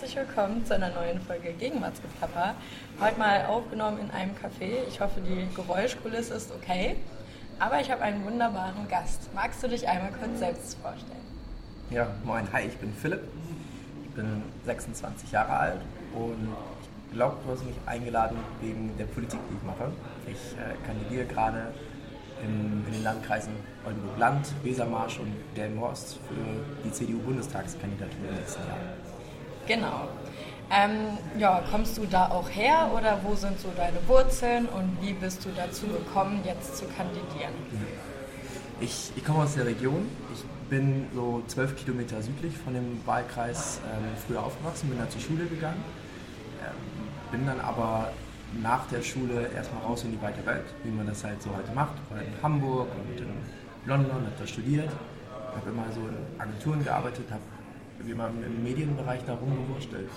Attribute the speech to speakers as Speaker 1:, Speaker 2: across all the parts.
Speaker 1: herzlich willkommen zu einer neuen Folge Gegenwartsgeplapper. Heute mal aufgenommen in einem Café. Ich hoffe, die Geräuschkulisse ist okay. Aber ich habe einen wunderbaren Gast. Magst du dich einmal kurz selbst vorstellen?
Speaker 2: Ja, moin, hi, ich bin Philipp. Ich bin 26 Jahre alt und ich glaube, du hast mich eingeladen wegen der Politik, die ich mache. Ich äh, kandidiere gerade in, in den Landkreisen Oldenburg-Land, Wesermarsch und Delmenhorst für die CDU-Bundestagskandidatur im nächsten Jahr.
Speaker 1: Genau. Ähm, ja, kommst du da auch her oder wo sind so deine Wurzeln und wie bist du dazu gekommen, jetzt zu kandidieren?
Speaker 2: Ich, ich komme aus der Region. Ich bin so zwölf Kilometer südlich von dem Wahlkreis ähm, früher aufgewachsen, bin da zur Schule gegangen, ähm, bin dann aber nach der Schule erstmal raus in die weite Welt, wie man das halt so heute macht. War in Hamburg und in London, habe da studiert, habe immer so in Agenturen gearbeitet, habe immer im Medienbereich da rumgewurschtelt.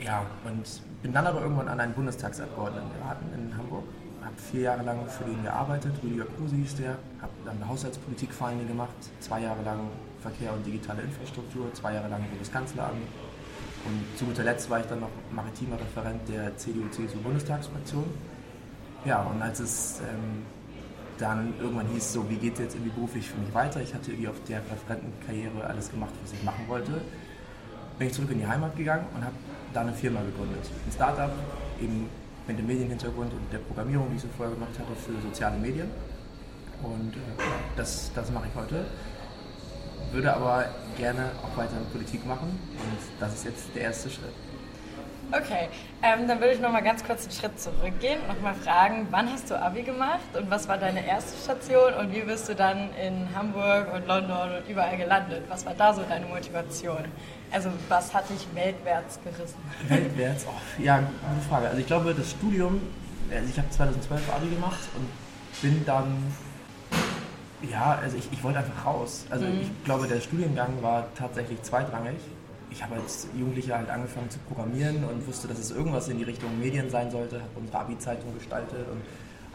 Speaker 2: Ja, und bin dann aber irgendwann an einen Bundestagsabgeordneten geraten in Hamburg. Habe vier Jahre lang für den gearbeitet, Rüdiger Kruse hieß der, habe dann Haushaltspolitikvereine gemacht, zwei Jahre lang Verkehr und digitale Infrastruktur, zwei Jahre lang Bundeskanzleramt und zu guter Letzt war ich dann noch maritimer Referent der CDU-CSU-Bundestagsfraktion. Ja, und als es ähm, dann irgendwann hieß, so wie geht es jetzt irgendwie beruflich für mich weiter, ich hatte irgendwie auf der Referentenkarriere alles gemacht, was ich machen wollte, bin ich zurück in die Heimat gegangen und habe da eine Firma gegründet. Ein Startup, eben mit dem Medienhintergrund und der Programmierung, die ich so vorher gemacht hatte, für soziale Medien. Und äh, das, das mache ich heute würde aber gerne auch weiter Politik machen und das ist jetzt der erste Schritt.
Speaker 1: Okay, ähm, dann würde ich noch mal ganz kurz einen Schritt zurückgehen und noch mal fragen, wann hast du Abi gemacht und was war deine erste Station und wie bist du dann in Hamburg und London und überall gelandet? Was war da so deine Motivation? Also was hat dich weltwärts gerissen?
Speaker 2: Weltwärts? Oh, ja, gute Frage. Also ich glaube, das Studium, also ich habe 2012 Abi gemacht und bin dann ja, also ich, ich wollte einfach raus. Also mhm. ich glaube, der Studiengang war tatsächlich zweitrangig. Ich habe als Jugendlicher halt angefangen zu programmieren und wusste, dass es irgendwas in die Richtung Medien sein sollte, habe unsere Abi-Zeitung gestaltet und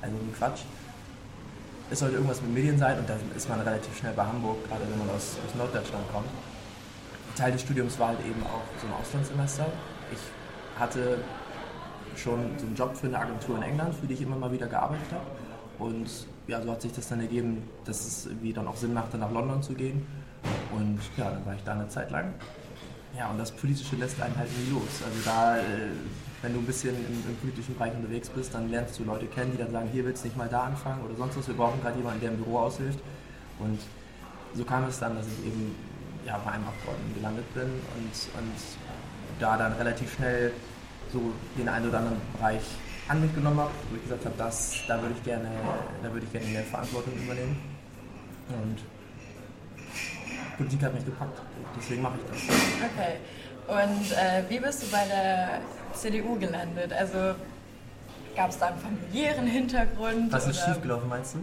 Speaker 2: also ein Quatsch. Es sollte irgendwas mit Medien sein und dann ist man relativ schnell bei Hamburg, gerade wenn man aus, aus Norddeutschland kommt. Teil des Studiums war halt eben auch so ein Auslandssemester. Ich hatte schon so einen Job für eine Agentur in England, für die ich immer mal wieder gearbeitet habe. Und ja, so hat sich das dann ergeben, dass es irgendwie dann auch Sinn machte, nach London zu gehen. Und ja, dann war ich da eine Zeit lang. Ja, und das Politische lässt einen halt nie los. Also da, äh, wenn du ein bisschen im, im, politischen Bereich unterwegs bist, dann lernst du Leute kennen, die dann sagen, hier willst du nicht mal da anfangen oder sonst was. Wir brauchen gerade jemanden, der im Büro aushilft. Und so kam es dann, dass ich eben ja, bei einem Abgeordneten gelandet bin und, und da dann relativ schnell so den einen oder anderen Bereich an mich genommen habe, wo ich gesagt habe, das, da würde ich gerne, da würde ich gerne mehr Verantwortung übernehmen. Und Politik hat mich gepackt, deswegen mache ich das.
Speaker 1: Okay. Und äh, wie bist du bei der CDU gelandet? Also gab es da einen familiären Hintergrund?
Speaker 2: Was ist schiefgelaufen, meinst du?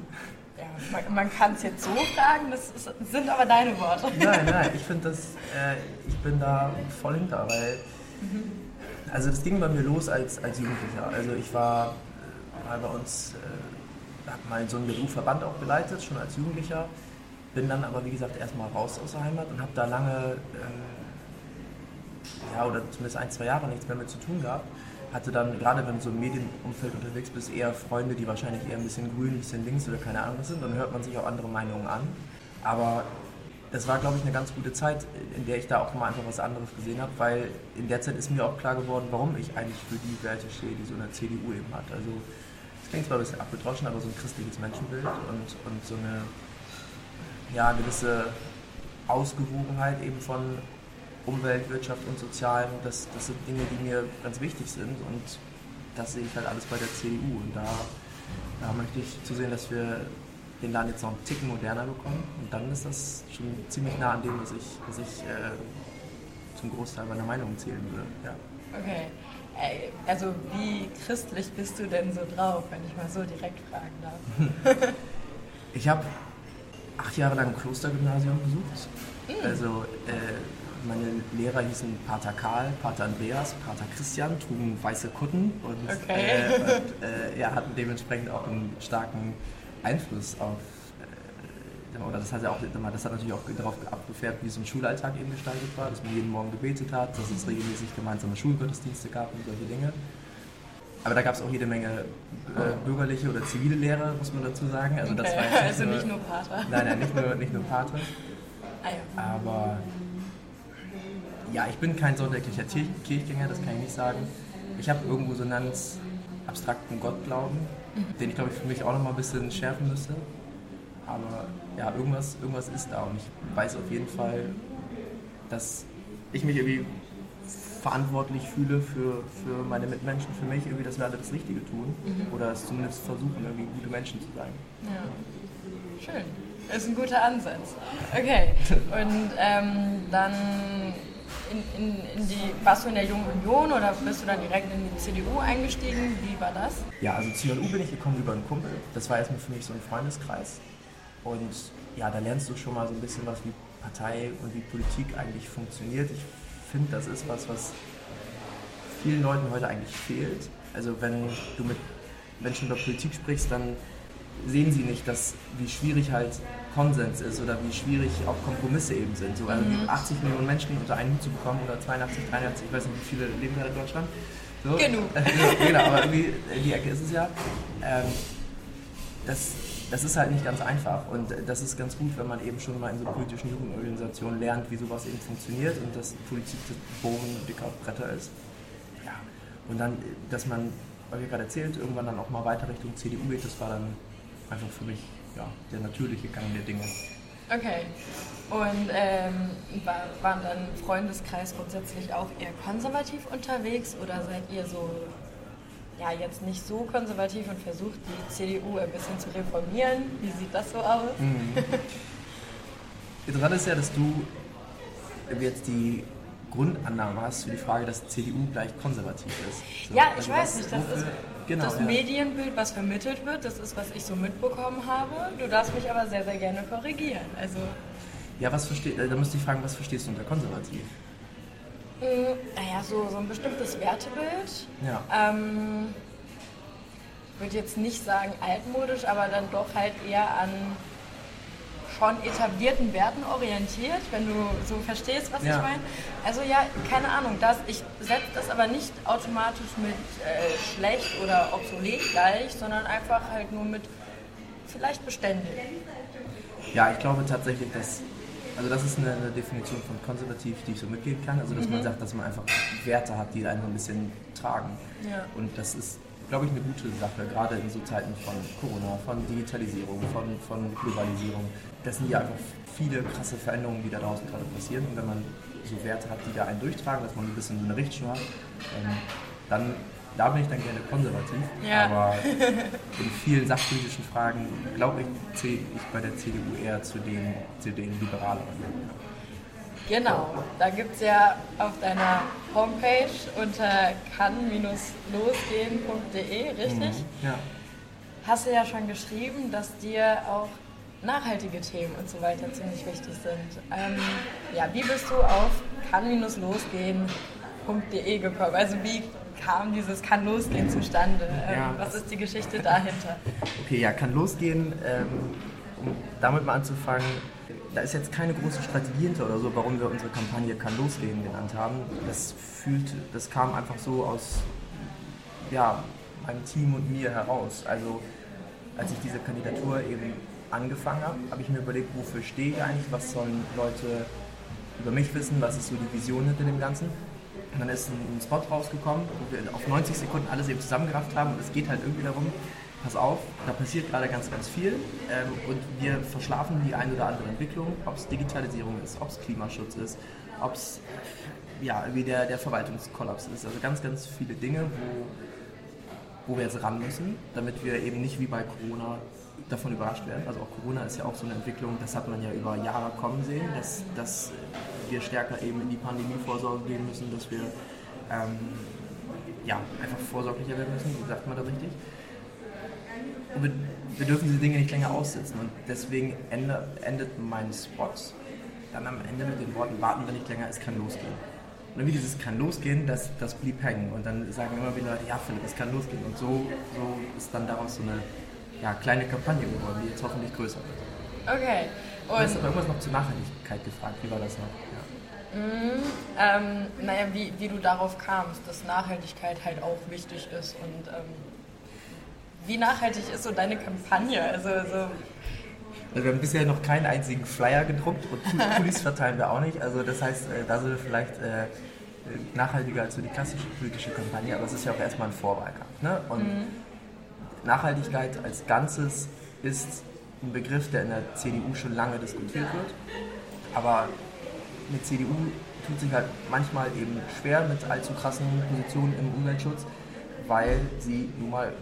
Speaker 1: Ja, man, man kann es jetzt so fragen, das ist, sind aber deine Worte.
Speaker 2: Nein, nein, ich finde das, äh, ich bin da voll hinter, weil mhm. Also das ging bei mir los als, als Jugendlicher. Also ich war mal bei uns, äh, habe mal so einen Berufsverband auch geleitet, schon als Jugendlicher. Bin dann aber, wie gesagt, erstmal raus aus der Heimat und habe da lange, ähm, ja, oder zumindest ein, zwei Jahre nichts mehr mit zu tun gehabt. Hatte dann, gerade wenn du so im Medienumfeld unterwegs bist, eher Freunde, die wahrscheinlich eher ein bisschen grün, ein bisschen links oder keine Ahnung sind. Dann hört man sich auch andere Meinungen an. Aber das war, glaube ich, eine ganz gute Zeit, in der ich da auch mal einfach was anderes gesehen habe, weil in der Zeit ist mir auch klar geworden, warum ich eigentlich für die Werte stehe, die so eine CDU eben hat. Also es klingt zwar ein bisschen abgedroschen, aber so ein christliches Menschenbild und, und so eine ja, gewisse Ausgewogenheit eben von Umwelt, Wirtschaft und Sozialem, das, das sind Dinge, die mir ganz wichtig sind und das sehe ich halt alles bei der CDU und da, da möchte ich zu sehen, dass wir den Laden jetzt noch einen Ticken moderner bekommen. Und dann ist das schon ziemlich nah an dem, was ich, was ich äh, zum Großteil meiner Meinung zählen würde. Ja.
Speaker 1: Okay. Also wie christlich bist du denn so drauf, wenn ich mal so direkt fragen darf?
Speaker 2: ich habe acht Jahre lang ein Klostergymnasium besucht. Mhm. Also äh, meine Lehrer hießen Pater Karl, Pater Andreas, Pater Christian, trugen weiße Kutten und, okay. äh, und äh, ja, hatten dementsprechend auch einen starken Einfluss auf, oder das hat ja auch, das hat natürlich auch darauf abgefärbt, wie so ein Schulalltag eben gestaltet war, dass man jeden Morgen gebetet hat, dass es regelmäßig gemeinsame Schulgottesdienste gab und solche Dinge. Aber da gab es auch jede Menge äh, bürgerliche oder zivile Lehrer, muss man dazu sagen.
Speaker 1: Also, das okay. war nicht also nur, nicht nur Pater.
Speaker 2: Nein, nein, nicht nur, nicht nur Pater. Ah. Aber ja, ich bin kein sonntäglicher Kirchgänger, das kann ich nicht sagen. Ich habe irgendwo so einen ganz abstrakten Gottglauben, mhm. den ich glaube ich für mich auch noch mal ein bisschen schärfen müsste. Aber ja, irgendwas, irgendwas ist da und ich weiß auf jeden Fall, dass ich mich irgendwie verantwortlich fühle für, für meine Mitmenschen, für mich, irgendwie, dass wir alle das Richtige tun mhm. oder es zumindest versuchen, irgendwie gute Menschen zu sein.
Speaker 1: Ja. Schön. Ist ein guter Ansatz. Okay. Und ähm, dann in, in, in, die, warst du in der Jungen Union oder bist du dann direkt in die CDU eingestiegen? Wie war das?
Speaker 2: Ja, also JU bin ich gekommen über einen Kumpel. Das war erstmal für mich so ein Freundeskreis. Und ja, da lernst du schon mal so ein bisschen was, wie Partei und wie Politik eigentlich funktioniert. Ich finde, das ist was, was vielen Leuten heute eigentlich fehlt. Also wenn du mit Menschen über Politik sprichst, dann sehen sie nicht, dass, wie schwierig halt Konsens ist oder wie schwierig auch Kompromisse eben sind. So, also mhm. 80 Millionen Menschen unter einen Hut zu bekommen oder 82, 83, ich weiß nicht, wie viele leben gerade in Deutschland.
Speaker 1: So. Genug.
Speaker 2: genau, aber irgendwie die Ecke ist es ja. Ähm, das, das ist halt nicht ganz einfach und das ist ganz gut, wenn man eben schon mal in so politischen Jugendorganisationen lernt, wie sowas eben funktioniert und dass Politik das Bohren dicker Bretter ist. Ja. Und dann, dass man, wie gerade erzählt, irgendwann dann auch mal weiter Richtung CDU geht, das war dann einfach für mich ja, der natürliche Gang der Dinge.
Speaker 1: Okay. Und ähm, war, waren dann Freundeskreis grundsätzlich auch eher konservativ unterwegs oder seid ihr so, ja, jetzt nicht so konservativ und versucht die CDU ein bisschen zu reformieren? Wie sieht das so aus? Mhm.
Speaker 2: Interessant ist ja, dass du jetzt die Grundannahme hast für die Frage, dass CDU gleich konservativ ist.
Speaker 1: So, ja, ich also weiß nicht, das ist genau, das ja. Medienbild, was vermittelt wird, das ist, was ich so mitbekommen habe. Du darfst mich aber sehr, sehr gerne korrigieren. Also
Speaker 2: ja, was versteht, äh, da müsste ich fragen, was verstehst du unter konservativ?
Speaker 1: Hm, naja, so, so ein bestimmtes Wertebild.
Speaker 2: Ja.
Speaker 1: Ähm, ich würde jetzt nicht sagen altmodisch, aber dann doch halt eher an schon etablierten Werten orientiert, wenn du so verstehst, was ja. ich meine. Also ja, keine Ahnung, das, ich setze das aber nicht automatisch mit äh, schlecht oder obsolet gleich, sondern einfach halt nur mit vielleicht beständig.
Speaker 2: Ja, ich glaube tatsächlich, dass also das ist eine, eine, Definition von konservativ, die ich so mitgeben kann. Also dass mhm. man sagt, dass man einfach Werte hat, die einen ein bisschen tragen.
Speaker 1: Ja.
Speaker 2: Und das ist glaube ich, eine gute Sache, gerade in so Zeiten von Corona, von Digitalisierung, von, von Globalisierung. Das sind ja einfach viele krasse Veränderungen, die da draußen gerade passieren. Und wenn man so Werte hat, die da einen durchtragen, dass man ein bisschen eine Richtschnur hat, ähm, dann da bin ich dann gerne konservativ.
Speaker 1: Ja.
Speaker 2: Aber in vielen sachpolitischen Fragen, glaube ich, zähle ich bei der CDU eher zu den, zu den Liberaleren.
Speaker 1: Genau, da gibt es ja auf deiner Homepage unter kann-losgehen.de, richtig? Mhm,
Speaker 2: ja.
Speaker 1: Hast du ja schon geschrieben, dass dir auch nachhaltige Themen und so weiter ziemlich wichtig sind. Ähm, ja, wie bist du auf kann-losgehen.de gekommen? Also wie kam dieses Kann losgehen zustande? Ähm, ja, was ist die Geschichte dahinter?
Speaker 2: Okay, ja, kann losgehen, ähm, um damit mal anzufangen da ist jetzt keine große Strategie hinter oder so, warum wir unsere Kampagne Kann losgehen genannt haben. Das fühlt, das kam einfach so aus ja, meinem Team und mir heraus. Also als ich diese Kandidatur eben angefangen habe, habe ich mir überlegt, wofür stehe ich eigentlich, was sollen Leute über mich wissen, was ist so die Vision hinter dem Ganzen. Und dann ist ein Spot rausgekommen, wo wir auf 90 Sekunden alles eben zusammengerafft haben und es geht halt irgendwie darum, pass auf, da passiert gerade ganz, ganz viel ähm, und wir verschlafen die eine oder andere Entwicklung, ob es Digitalisierung ist, ob es Klimaschutz ist, ob es ja, wie der, der Verwaltungskollaps ist. Also ganz, ganz viele Dinge, wo, wo wir jetzt ran müssen, damit wir eben nicht wie bei Corona davon überrascht werden. Also auch Corona ist ja auch so eine Entwicklung, das hat man ja über Jahre kommen sehen, dass, dass wir stärker eben in die Pandemievorsorge gehen müssen, dass wir ähm, ja, einfach vorsorglicher werden müssen, wie sagt man das richtig? Und wir, wir, dürfen diese Dinge nicht länger aussitzen. Und deswegen ende, endet mein Spot dann am Ende mit den Worten, warten wir nicht länger, es kann losgehen. Und irgendwie dieses kann losgehen, das, das blieb hängen. Und dann sagen immer wieder Leute, ja Philipp, es kann losgehen. Und so, so ist dann daraus so eine ja, kleine Kampagne geworden, die jetzt hoffentlich größer wird.
Speaker 1: Okay.
Speaker 2: Und du hast aber irgendwas noch zur Nachhaltigkeit gefragt. Wie war das noch?
Speaker 1: Ja. Mm, ähm, naja, wie, wie du darauf kamst, dass Nachhaltigkeit halt auch wichtig ist und ähm, wie nachhaltig ist so deine Kampagne? Also, so
Speaker 2: also wir haben bisher noch keinen einzigen Flyer gedruckt und Pullis verteilen wir auch nicht. Also das heißt, äh, da sind wir vielleicht äh, nachhaltiger als so die klassische politische Kampagne, aber es ist ja auch erstmal ein Vorwahlkampf. Ne? Und mhm. Nachhaltigkeit als Ganzes ist ein Begriff, der in der CDU schon lange diskutiert wird. Aber eine CDU tut sich halt manchmal eben schwer mit allzu krassen Positionen im Umweltschutz, weil sie nun mal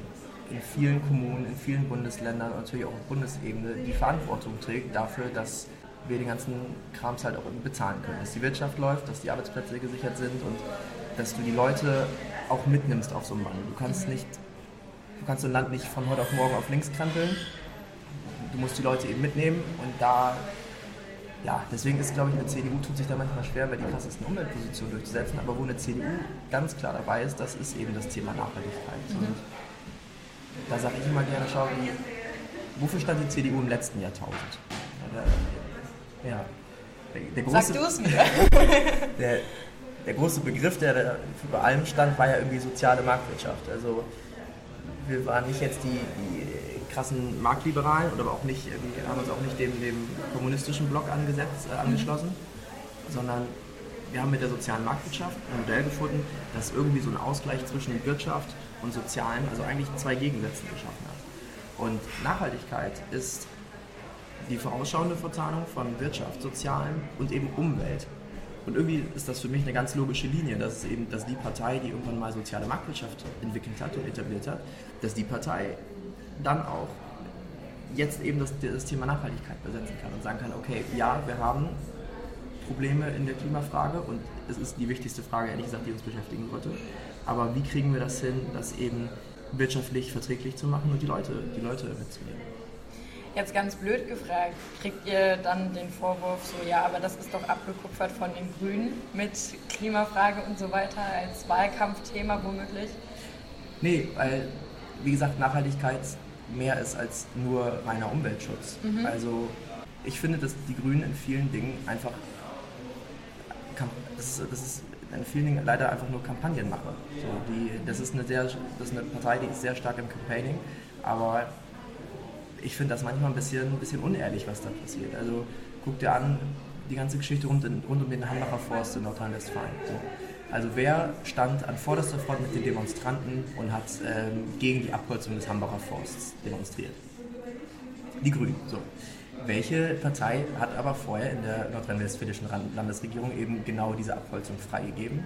Speaker 2: in vielen Kommunen, in vielen Bundesländern und natürlich auch auf Bundesebene die Verantwortung trägt dafür, dass wir den ganzen Krams halt auch bezahlen können. Dass die Wirtschaft läuft, dass die Arbeitsplätze gesichert sind und dass du die Leute auch mitnimmst auf so einen Wandel. Du kannst nicht, du kannst so ein Land nicht von heute auf morgen auf links krempeln. Du musst die Leute eben mitnehmen und da, ja, deswegen ist, glaube ich, eine CDU tut sich da manchmal schwer, bei die krassesten Umweltpositionen durchzusetzen, aber wo eine CDU ganz klar dabei ist, das ist eben das Thema Nachhaltigkeit. Mhm. Und da sage ich immer gerne, schau, wie, wofür stand die CDU im letzten Jahrtausend? Ja. Der, der große,
Speaker 1: Sag du es mir.
Speaker 2: der, der große Begriff, der da über allem stand, war ja irgendwie soziale Marktwirtschaft. Also wir waren nicht jetzt die, die krassen Marktliberalen oder auch nicht, wir haben uns auch nicht dem, dem kommunistischen Block angesetzt, äh, angeschlossen, mhm. sondern wir haben mit der sozialen Marktwirtschaft ein Modell gefunden, das irgendwie so einen Ausgleich zwischen Wirtschaft und Sozialen, also eigentlich zwei Gegensätze geschaffen hat. Und Nachhaltigkeit ist die vorausschauende Verzahnung von Wirtschaft, Sozialem und eben Umwelt. Und irgendwie ist das für mich eine ganz logische Linie, dass eben, dass die Partei, die irgendwann mal soziale Marktwirtschaft entwickelt hat und etabliert hat, dass die Partei dann auch jetzt eben das, das Thema Nachhaltigkeit besetzen kann und sagen kann, okay, ja, wir haben Probleme in der Klimafrage und es ist die wichtigste Frage, ehrlich gesagt, die uns beschäftigen sollte. Aber wie kriegen wir das hin, das eben wirtschaftlich verträglich zu machen und die Leute, die Leute mitzunehmen?
Speaker 1: Jetzt ganz blöd gefragt, kriegt ihr dann den Vorwurf so, ja, aber das ist doch abgekupfert von den Grünen mit Klimafrage und so weiter als Wahlkampfthema womöglich?
Speaker 2: Nee, weil, wie gesagt, Nachhaltigkeit mehr ist als nur reiner Umweltschutz. Mhm. Also ich finde, dass die Grünen in vielen Dingen einfach, das ist, das ist in vielen Dingen leider einfach nur Kampagnenmache. So, die, das, ist eine sehr, das ist eine Partei, die ist sehr stark im Campaigning, aber ich finde das manchmal ein bisschen, ein bisschen unehrlich, was da passiert. Also guck dir an, die ganze Geschichte rund, rund um den Hambacher Forst in Nordrhein-Westfalen. So. Also wer stand an vorderster Front mit den Demonstranten und hat ähm, gegen die Abholzung des Hambacher Forsts demonstriert? Die Grünen. So. Welche Partei hat aber vorher in der nordrhein-westfälischen Landesregierung eben genau diese Abholzung freigegeben?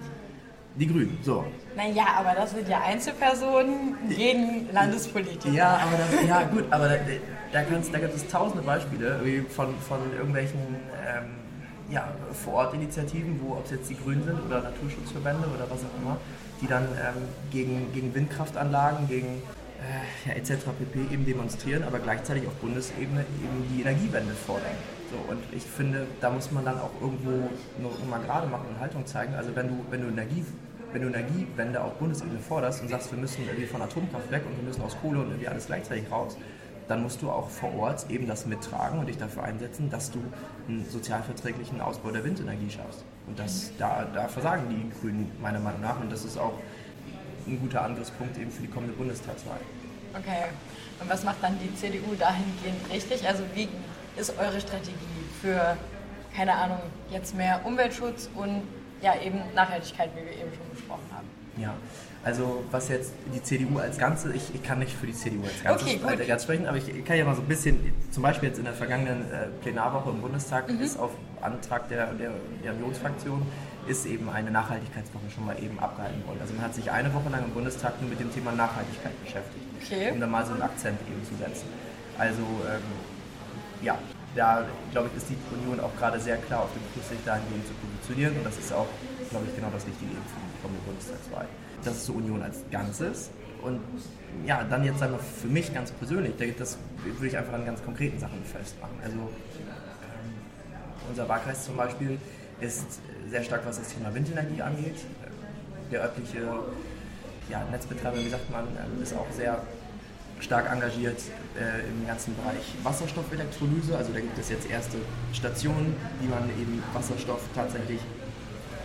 Speaker 2: Die Grünen, so.
Speaker 1: Naja, aber das sind ja Einzelpersonen gegen Landespolitiker.
Speaker 2: Ja, aber das, ja gut, aber da, da, da gibt es tausende Beispiele von, von irgendwelchen ähm, ja, Vorortinitiativen, wo ob es jetzt die Grünen sind oder Naturschutzverbände oder was auch immer, die dann ähm, gegen, gegen Windkraftanlagen, gegen äh, ja, etc. pp. eben demonstrieren, aber gleichzeitig auf Bundesebene eben die Energiewende fordern. So, und ich finde, da muss man dann auch irgendwo nur, mal gerade machen und Haltung zeigen. Also wenn du, wenn du Energie wenn du Energiewende auf Bundesebene forderst und sagst, wir müssen irgendwie von Atomkraft weg und wir müssen aus Kohle und irgendwie alles gleichzeitig raus, dann musst du auch vor Ort eben das mittragen und dich dafür einsetzen, dass du einen sozialverträglichen Ausbau der Windenergie schaffst. Und das, da, da versagen die Grünen meiner Meinung nach und das ist auch ein guter Angriffspunkt eben für die kommende Bundestagswahl.
Speaker 1: Okay. Und was macht dann die CDU dahingehend richtig? Also wie ist eure Strategie für, keine Ahnung, jetzt mehr Umweltschutz und ja eben Nachhaltigkeit, wie wir eben schon besprochen haben?
Speaker 2: Ja, also was jetzt die CDU als Ganze, ich, ich kann nicht für die CDU als Ganze
Speaker 1: okay,
Speaker 2: sprechen, aber ich kann ja mal so ein bisschen, zum Beispiel jetzt in der vergangenen äh, Plenarwoche im Bundestag mhm. ist auf Antrag der, der, der Unionsfraktion ist eben eine Nachhaltigkeitswoche schon mal eben abgehalten worden. Also man hat sich eine Woche lang im Bundestag nur mit dem Thema Nachhaltigkeit beschäftigt,
Speaker 1: okay.
Speaker 2: um da mal so einen Akzent eben zu setzen. Also ähm, ja, da glaube ich ist die Union auch gerade sehr klar auf dem Kurs, sich dahingehend zu positionieren und das ist auch, glaube ich, genau das Richtige eben für die Bundestagswahl. Das ist so Union als Ganzes. Und ja, dann jetzt wir für mich ganz persönlich, das würde ich einfach an ganz konkreten Sachen festmachen. Also ähm, unser Wahlkreis zum Beispiel ist sehr stark, was das Thema Windenergie angeht. Der örtliche ja, Netzbetreiber, wie sagt man, ähm, ist auch sehr stark engagiert äh, im ganzen Bereich Wasserstoffelektrolyse. Also da gibt es jetzt erste Stationen, die man eben Wasserstoff tatsächlich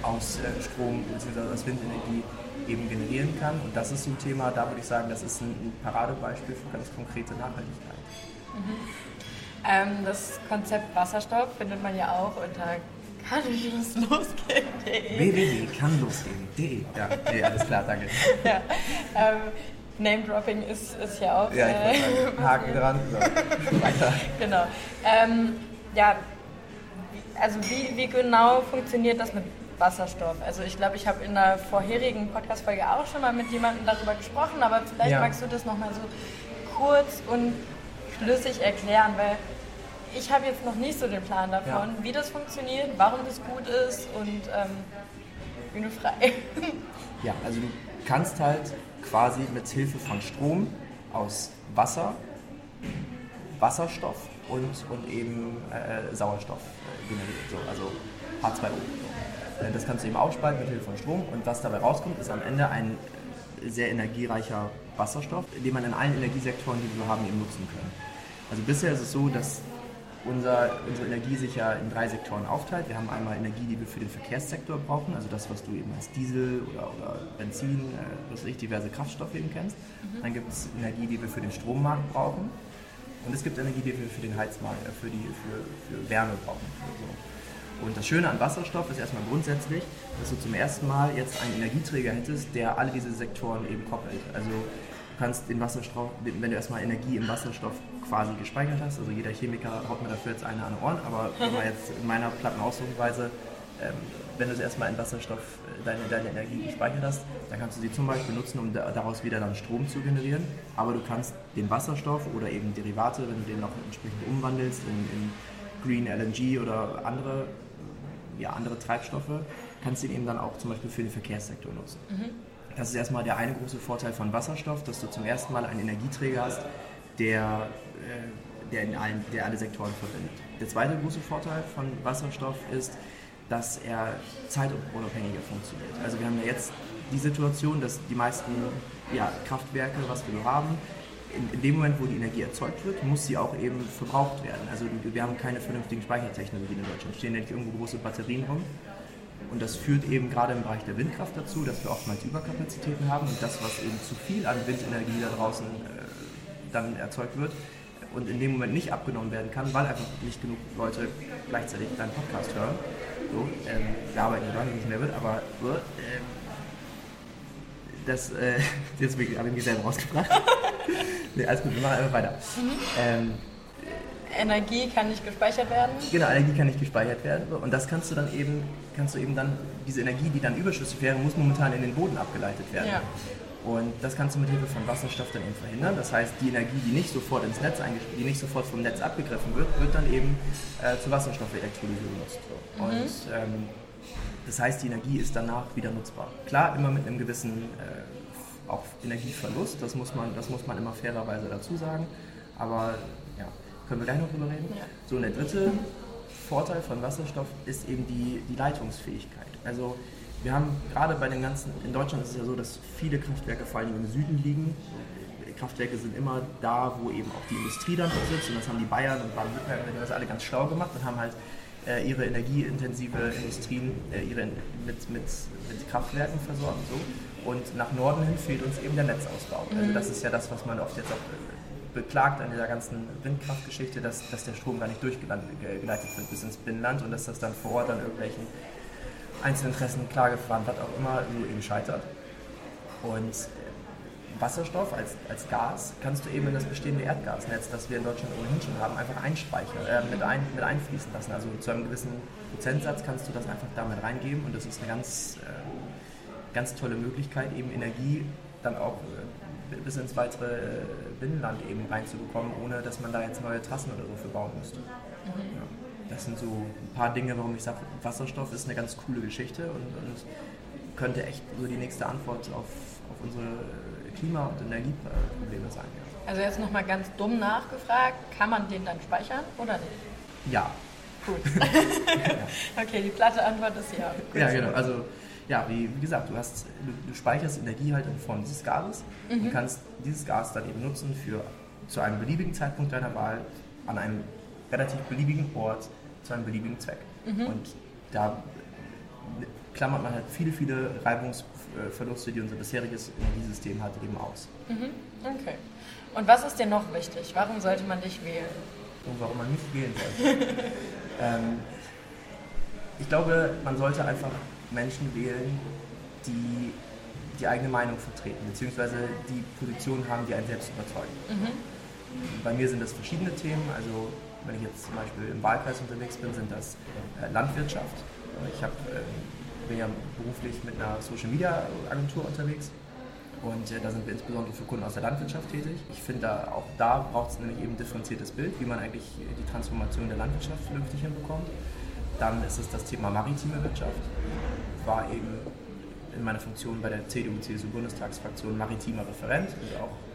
Speaker 2: aus äh, Strom bzw. aus Windenergie eben generieren kann. Und das ist so ein Thema, da würde ich sagen, das ist ein, Paradebeispiel für ganz konkrete Nachhaltigkeit.
Speaker 1: Mhm. Ähm, das Konzept Wasserstoff findet man ja auch unter
Speaker 2: kannloslosgehen.de. www.kannlosgehen.de. Ja, nee, alles klar, danke.
Speaker 1: ja, ähm, Name-Dropping ist, ist ja auch.
Speaker 2: Ja, ich äh, Haken dran. So. Weiter.
Speaker 1: Genau. Ähm, ja, also wie, wie genau funktioniert das mit Wasserstoff? Also ich glaube, ich habe in der vorherigen Podcast-Folge auch schon mal mit jemandem darüber gesprochen, aber vielleicht ja. magst du das nochmal so kurz und schlüssig erklären, weil ich habe jetzt noch nicht so den Plan davon, ja. wie das funktioniert, warum das gut ist und ähm, bin frei.
Speaker 2: Ja, also du kannst halt quasi mit Hilfe von Strom aus Wasser, Wasserstoff und, und eben äh, Sauerstoff äh, generieren, so, also H2O. Äh, das kannst du eben aufspalten mit Hilfe von Strom und was dabei rauskommt, ist am Ende ein sehr energiereicher Wasserstoff, den man in allen Energiesektoren, die wir haben, eben nutzen können. Also bisher ist es so, dass unser, unsere Energie sich ja in drei Sektoren aufteilt. Wir haben einmal Energie, die wir für den Verkehrssektor brauchen, also das, was du eben als Diesel oder, oder Benzin, äh, was ich, diverse Kraftstoffe eben kennst. Mhm. Dann gibt es Energie, die wir für den Strommarkt brauchen. Und es gibt Energie, die wir für den Heizmarkt, äh, für, die, für, für Wärme brauchen. So. Und das Schöne an Wasserstoff ist erstmal grundsätzlich, dass du zum ersten Mal jetzt einen Energieträger hättest, der alle diese Sektoren eben koppelt. Also kannst den Wasserstoff, wenn du erstmal Energie im Wasserstoff quasi gespeichert hast, also jeder Chemiker haut mir dafür jetzt eine an Ohren, aber wenn man jetzt in meiner platten Ausdrucksweise, ähm, wenn du es erstmal in Wasserstoff äh, deine, deine Energie gespeichert hast, dann kannst du sie zum Beispiel nutzen, um da, daraus wieder dann Strom zu generieren. Aber du kannst den Wasserstoff oder eben Derivate, wenn du den noch entsprechend umwandelst in, in Green LNG oder andere, ja, andere Treibstoffe, kannst du den eben dann auch zum Beispiel für den Verkehrssektor nutzen. Mhm. Das ist erstmal der eine große Vorteil von Wasserstoff, dass du zum ersten Mal einen Energieträger hast, der, äh, der, in allen, der alle Sektoren verbindet. Der zweite große Vorteil von Wasserstoff ist, dass er zeitunabhängiger funktioniert. Also wir haben ja jetzt die Situation, dass die meisten ja, Kraftwerke, was wir haben, in, dem Moment, wo die Energie erzeugt wird, muss sie auch eben verbraucht werden. Also wir haben keine vernünftigen Speichertechnologien in Deutschland. Stehen nicht irgendwo große Batterien rum, und das führt eben gerade im Bereich der Windkraft dazu, dass wir oftmals Überkapazitäten haben und das, was eben zu viel an Windenergie da draußen äh, dann erzeugt wird und in dem Moment nicht abgenommen werden kann, weil einfach nicht genug Leute gleichzeitig deinen Podcast hören. So, ähm, wir arbeiten ja es mehr wird, aber äh, das, äh, jetzt habe ich mich selber rausgebracht. nee, alles gut, wir machen einfach weiter. Mhm. Ähm,
Speaker 1: Energie kann nicht gespeichert werden?
Speaker 2: Genau, Energie kann nicht gespeichert werden. Und das kannst du dann eben, kannst du eben dann, diese Energie, die dann überschüssig wäre, muss momentan in den Boden abgeleitet werden. Ja. Und das kannst du mit Hilfe von Wasserstoff dann eben verhindern. Das heißt, die Energie, die nicht sofort ins Netz die nicht sofort vom Netz abgegriffen wird, wird dann eben äh, zur Wasserstoffelektrolyse genutzt. So. Mhm. Und ähm, das heißt, die Energie ist danach wieder nutzbar. Klar, immer mit einem gewissen äh, auch Energieverlust, das muss, man, das muss man immer fairerweise dazu sagen. Aber ja, können wir gleich noch drüber reden? Ja. So, und der dritte Vorteil von Wasserstoff ist eben die, die Leitungsfähigkeit. Also wir haben gerade bei den ganzen, in Deutschland ist es ja so, dass viele Kraftwerke vor allem im Süden liegen. Kraftwerke sind immer da, wo eben auch die Industrie dann sitzt und das haben die Bayern und Baden-Württemberg das alle ganz schlau gemacht und haben halt äh, ihre energieintensive Industrien äh, ihre, mit, mit, mit Kraftwerken versorgt. So. Und nach Norden hin fehlt uns eben der Netzausbau. Also mhm. das ist ja das, was man oft jetzt auch äh, beklagt an dieser ganzen Windkraftgeschichte, dass, dass der Strom gar nicht durchgeleitet wird bis ins Binnenland und dass das dann vor Ort an irgendwelchen Einzelinteressen, Klagefahren, was auch immer, so eben scheitert. Und Wasserstoff als, als Gas kannst du eben in das bestehende Erdgasnetz, das wir in Deutschland ohnehin schon haben, einfach einspeichern, äh, mit, ein, mit einfließen lassen. Also zu einem gewissen Prozentsatz kannst du das einfach damit reingeben und das ist eine ganz, äh, ganz tolle Möglichkeit, eben Energie dann auch äh, bis ins weitere äh, Binnenland eben reinzubekommen, ohne dass man da jetzt neue Trassen oder so für bauen müsste. Mhm. Ja. Das sind so ein paar Dinge, warum ich sage, Wasserstoff ist eine ganz coole Geschichte und, und könnte echt so die nächste Antwort auf, auf unsere Klima- und Energieprobleme sein. Ja.
Speaker 1: Also jetzt nochmal ganz dumm nachgefragt, kann man den dann speichern oder nicht?
Speaker 2: Ja.
Speaker 1: Ja. Okay, die platte Antwort ist ja.
Speaker 2: Gut ja, genau. Also ja, wie, wie gesagt, du, hast, du, du, speicherst Energie halt in Form dieses Gases mhm. und kannst dieses Gas dann eben nutzen für zu einem beliebigen Zeitpunkt deiner Wahl, an einem relativ beliebigen Ort, zu einem beliebigen Zweck. Mhm. Und da klammert man halt viele, viele Reibungsverluste, die unser bisheriges Energiesystem hat, eben aus.
Speaker 1: Mhm. Okay. Und was ist dir noch wichtig? Warum sollte man dich wählen?
Speaker 2: Und warum man mich wählen sollte? ähm, ich glaube, man sollte einfach Menschen wählen, die die eigene Meinung vertreten, beziehungsweise die Positionen haben, die einen selbst überzeugen. Mhm. Bei mir sind das verschiedene Themen, also wenn ich jetzt zum Beispiel im Wahlkreis unterwegs bin, sind das äh, Landwirtschaft. Ich hab, äh, bin ja beruflich mit einer Social Media Agentur unterwegs und äh, da sind wir insbesondere für Kunden aus der Landwirtschaft tätig. Ich finde, da, auch da braucht es nämlich eben ein differenziertes Bild, wie man eigentlich die Transformation der Landwirtschaft vernünftig hinbekommt. Dann ist es das Thema maritime Wirtschaft. War eben in meiner Funktion bei der CDU-CSU-Bundestagsfraktion maritimer Referent.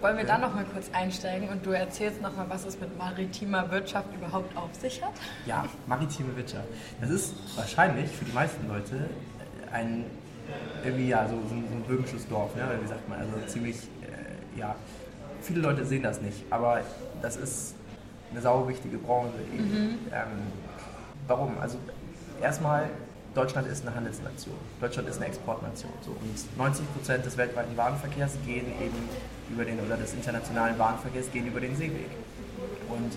Speaker 1: Wollen wir da noch mal kurz einsteigen und du erzählst noch mal, was es mit maritimer Wirtschaft überhaupt auf sich hat?
Speaker 2: Ja, maritime Wirtschaft. Das ist wahrscheinlich für die meisten Leute ein irgendwie ja so, so, ein, so ein böhmisches Dorf, ne? wie sagt man, also ziemlich äh, ja. Viele Leute sehen das nicht, aber das ist eine sau wichtige Branche. Mhm. Ähm, warum? Also erstmal Deutschland ist eine Handelsnation. Deutschland ist eine Exportnation. So. Und 90 Prozent des weltweiten Warenverkehrs gehen eben über den, oder des internationalen Warenverkehrs gehen über den Seeweg. Und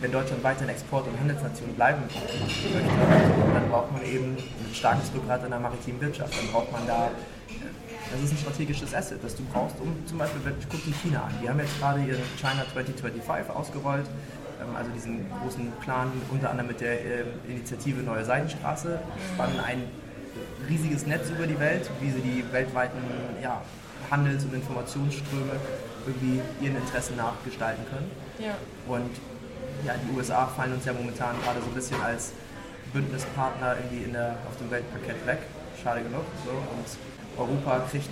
Speaker 2: wenn Deutschland weiter eine Export- und Handelsnation bleiben möchte, dann braucht man eben ein starkes Rückgrat in der maritimen Wirtschaft. Dann braucht man da, das ist ein strategisches Asset, das du brauchst, um zum Beispiel, guck dir China an. Die haben jetzt gerade ihren China 2025 ausgerollt also diesen großen Plan, unter anderem mit der äh, Initiative Neue Seidenstraße, spannen ein riesiges Netz über die Welt, wie sie die weltweiten ja, Handels- und Informationsströme irgendwie ihren Interessen nachgestalten können. Ja. Und ja, die USA fallen uns ja momentan gerade so ein bisschen als Bündnispartner irgendwie in der, auf dem Weltparkett weg. Schade genug. So. Und Europa kriegt,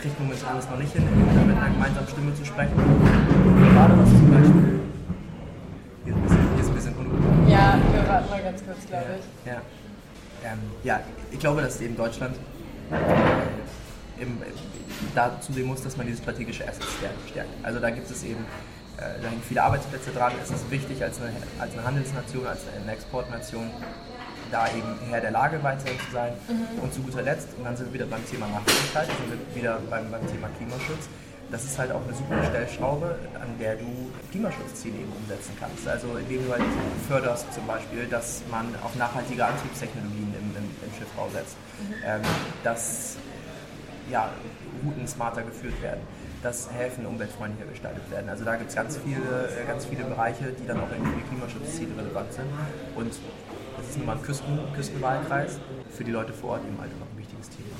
Speaker 2: kriegt momentan es noch nicht hin, mit einer gemeinsamen Stimme zu sprechen. Gerade was zum Beispiel ist ein bisschen, ein bisschen unruhig.
Speaker 1: Ja, wir warten mal ganz kurz, glaube ich.
Speaker 2: Ja. Ähm, ja, ich glaube, dass eben Deutschland äh, im, da zusehen muss, dass man diese strategische Assets stärkt. Also da gibt es eben äh, da hängen viele Arbeitsplätze dran. Es ist wichtig als eine, als eine Handelsnation, als eine Exportnation, da eben Herr der Lage weiterhin zu sein. Mhm. Und zu guter Letzt, und dann sind wir wieder beim Thema Nachhaltigkeit, sind wir wieder beim, beim Thema Klimaschutz das ist halt auch eine super Stellschraube, an der du Klimaschutzziele eben umsetzen kannst. Also indem du halt förderst zum Beispiel, dass man auf nachhaltige Antriebstechnologien im, im, im Schiffbau setzt, mhm. ähm, dass ja, Routen smarter geführt werden, dass Häfen umweltfreundlicher gestaltet werden. Also da gibt es ganz viele, äh, ganz viele Bereiche, die dann auch irgendwie für die Klimaschutzziele relevant sind. Und das ist nun mal ein Küsten, Küstenwahlkreis, für die Leute vor Ort eben halt noch ein wichtiges Thema.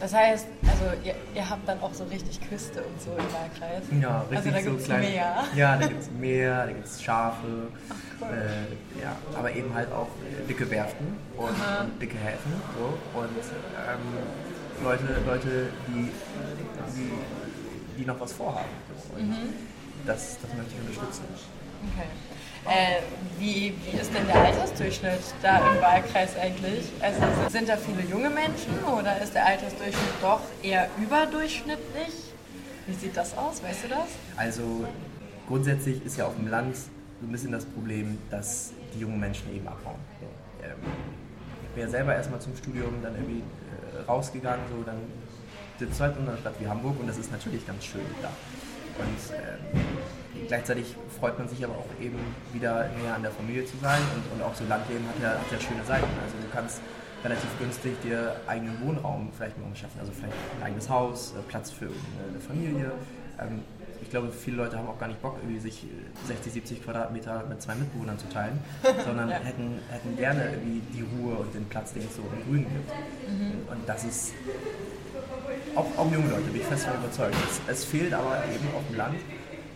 Speaker 1: Das heißt, also ihr, ihr, habt dann auch so richtig Küste und so im Wahlkreis.
Speaker 2: Ja, richtig.
Speaker 1: Also da
Speaker 2: so
Speaker 1: gibt es Meer.
Speaker 2: Ja, da gibt es Meer, da gibt es Schafe. Ach, cool. äh, ja, aber eben halt auch äh, dicke Werften und, und dicke Häfen. So. Und ähm, Leute, Leute die, die, die noch was vorhaben. Und mhm. das, das möchte ich unterstützen.
Speaker 1: Okay. Äh, wie, wie ist denn der Altersdurchschnitt da im Wahlkreis eigentlich? Also sind da viele junge Menschen oder ist der Altersdurchschnitt doch eher überdurchschnittlich? Wie sieht das aus? Weißt du das?
Speaker 2: Also grundsätzlich ist ja auf dem Land so ein bisschen das Problem, dass die jungen Menschen eben abbauen. Ähm, ich bin ja selber erstmal zum Studium dann irgendwie äh, rausgegangen, so dann sitzt halt in einer Stadt wie Hamburg und das ist natürlich ganz schön da. Und ähm, Gleichzeitig freut man sich aber auch eben wieder näher an der Familie zu sein und, und auch so Landleben hat ja, hat ja schöne Seiten. Also du kannst relativ günstig dir eigenen Wohnraum vielleicht mal schaffen, also vielleicht ein eigenes Haus, äh, Platz für eine Familie. Ähm, ich glaube, viele Leute haben auch gar nicht Bock, irgendwie sich 60, 70 Quadratmeter mit zwei Mitbewohnern zu teilen, sondern ja. hätten, hätten gerne irgendwie die Ruhe und den Platz, den es so im Grünen gibt. Mhm. Und das ist auch, auch junge Leute, bin ich fest davon überzeugt. Es, es fehlt aber eben auf dem Land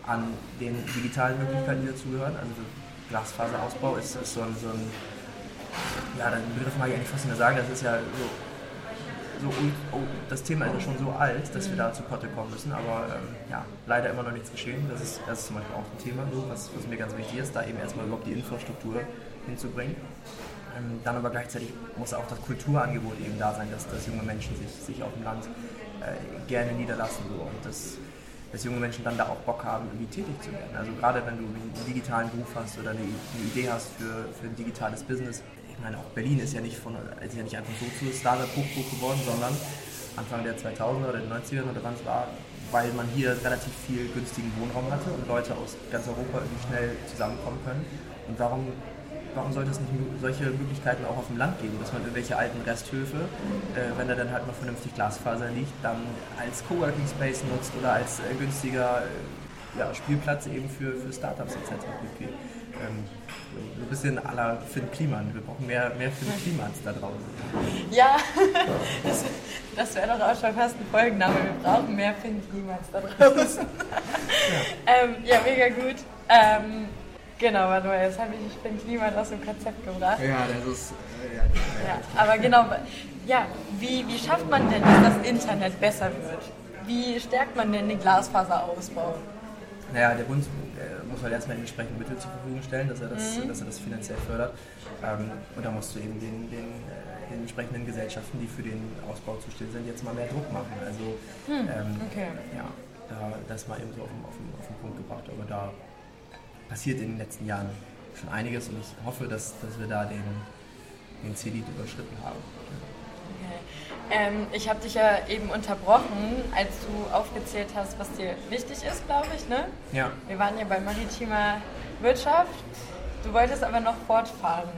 Speaker 2: an den digitalen Möglichkeiten, die dazugehören. Also Glasfaserausbau ist, ist so, ein, so ein, ja, den Begriff mag ich eigentlich fast nicht mehr sagen, das ist ja so, so oh, das Thema ist ja schon so alt, dass wir da zu Potte kommen müssen, aber ähm, ja, leider immer noch nichts geschehen. Das ist, das ist zum Beispiel auch ein Thema, was, was mir ganz wichtig ist, da eben erstmal überhaupt die Infrastruktur hinzubringen. Ähm, dann aber gleichzeitig muss auch das Kulturangebot eben da sein, dass, dass junge Menschen sich, sich auf dem Land äh, gerne niederlassen und dass, dass junge Menschen dann da auch Bock haben, irgendwie tätig zu werden. Also gerade wenn du einen digitalen Beruf hast oder eine, eine Idee hast für, für ein digitales Business. Ich meine, auch Berlin ist ja nicht, von, ist ja nicht einfach so zu Startup-Hochburg geworden, sondern Anfang der 2000er oder den 90ern oder wann es war, weil man hier relativ viel günstigen Wohnraum hatte und Leute aus ganz Europa irgendwie schnell zusammenkommen können. Und warum, warum sollte es nicht solche Möglichkeiten auch auf dem Land geben, dass man irgendwelche alten Resthöfe, äh, wenn da dann halt noch vernünftig Glasfaser liegt, dann als Coworking Space nutzt oder als äh, günstiger äh, ja, Spielplatz eben für, für Startups etc. Ähm, so ein bisschen la Finn Kliman. Wir brauchen mehr, mehr Finn Klimans da draußen.
Speaker 1: Ja, das, das wäre doch auch schon fast ein Folgenname. Wir brauchen mehr Finn Klimans da draußen. ja. Ähm, ja, mega gut. Ähm, genau, warte mal, jetzt habe ich Finn Kliman aus dem Konzept gebracht.
Speaker 2: Ja, das ist. Äh, ja,
Speaker 1: ja, aber genau, ja, wie, wie schafft man denn, dass das Internet besser wird? Wie stärkt man denn den Glasfaserausbau?
Speaker 2: Naja, der Bund äh, muss halt erstmal entsprechende Mittel zur Verfügung stellen, dass er das, mhm. dass er das finanziell fördert. Ähm, und da musst du eben den, den, äh, den, entsprechenden Gesellschaften, die für den Ausbau zuständig sind, jetzt mal mehr Druck machen. Also
Speaker 1: mhm. ähm, okay.
Speaker 2: ja, da, das mal eben so auf den, auf, den, auf den Punkt gebracht. Aber da passiert in den letzten Jahren schon einiges und ich hoffe, dass, dass wir da den, den Zenit überschritten haben.
Speaker 1: Ähm, ich habe dich ja eben unterbrochen, als du aufgezählt hast, was dir wichtig ist, glaube ich. Ne?
Speaker 2: Ja.
Speaker 1: Wir waren ja bei maritimer Wirtschaft. Du wolltest aber noch fortfahren.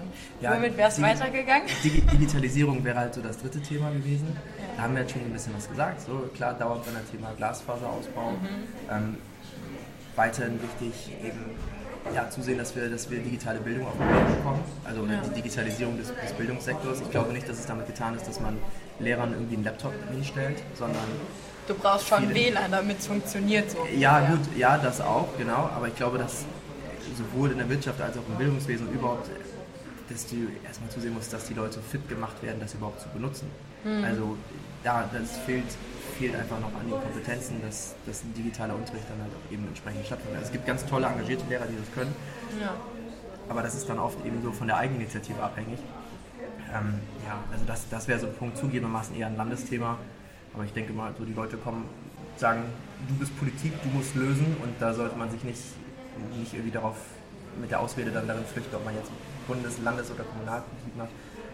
Speaker 1: Ja, Womit wäre es weitergegangen?
Speaker 2: Digitalisierung wäre halt so das dritte Thema gewesen. Ja. Da haben wir jetzt schon ein bisschen was gesagt. So, klar dauert dann das Thema Glasfaserausbau. Mhm. Ähm, weiterhin wichtig eben ja, zusehen, dass wir, dass wir digitale Bildung auf den Weg bekommen, also ja. die Digitalisierung des, des, Bildungssektors. Ich glaube nicht, dass es damit getan ist, dass man Lehrern irgendwie einen Laptop hinstellt, sondern
Speaker 1: Du brauchst schon WLAN, damit es funktioniert so.
Speaker 2: Ja, gut, ja, das auch, genau. Aber ich glaube, dass sowohl in der Wirtschaft als auch im Bildungswesen und überhaupt, dass du erstmal zusehen musst, dass die Leute fit gemacht werden, das überhaupt zu benutzen. Mhm. Also da, das fehlt fehlt einfach noch an den Kompetenzen, dass, dass ein digitaler Unterricht dann halt auch eben entsprechend stattfindet. Also es gibt ganz tolle, engagierte Lehrer, die das können.
Speaker 1: Ja.
Speaker 2: Aber das ist dann oft eben so von der Eigeninitiative abhängig. Ähm, ja, also das, das wäre so ein Punkt zugegebenermaßen eher ein Landesthema. Aber ich denke mal, so die Leute kommen, sagen, du bist Politik, du musst lösen und da sollte man sich nicht, nicht irgendwie darauf mit der Ausrede dann darin flüchten, ob man jetzt Bundes-, Landes- oder Kommunalpolitik macht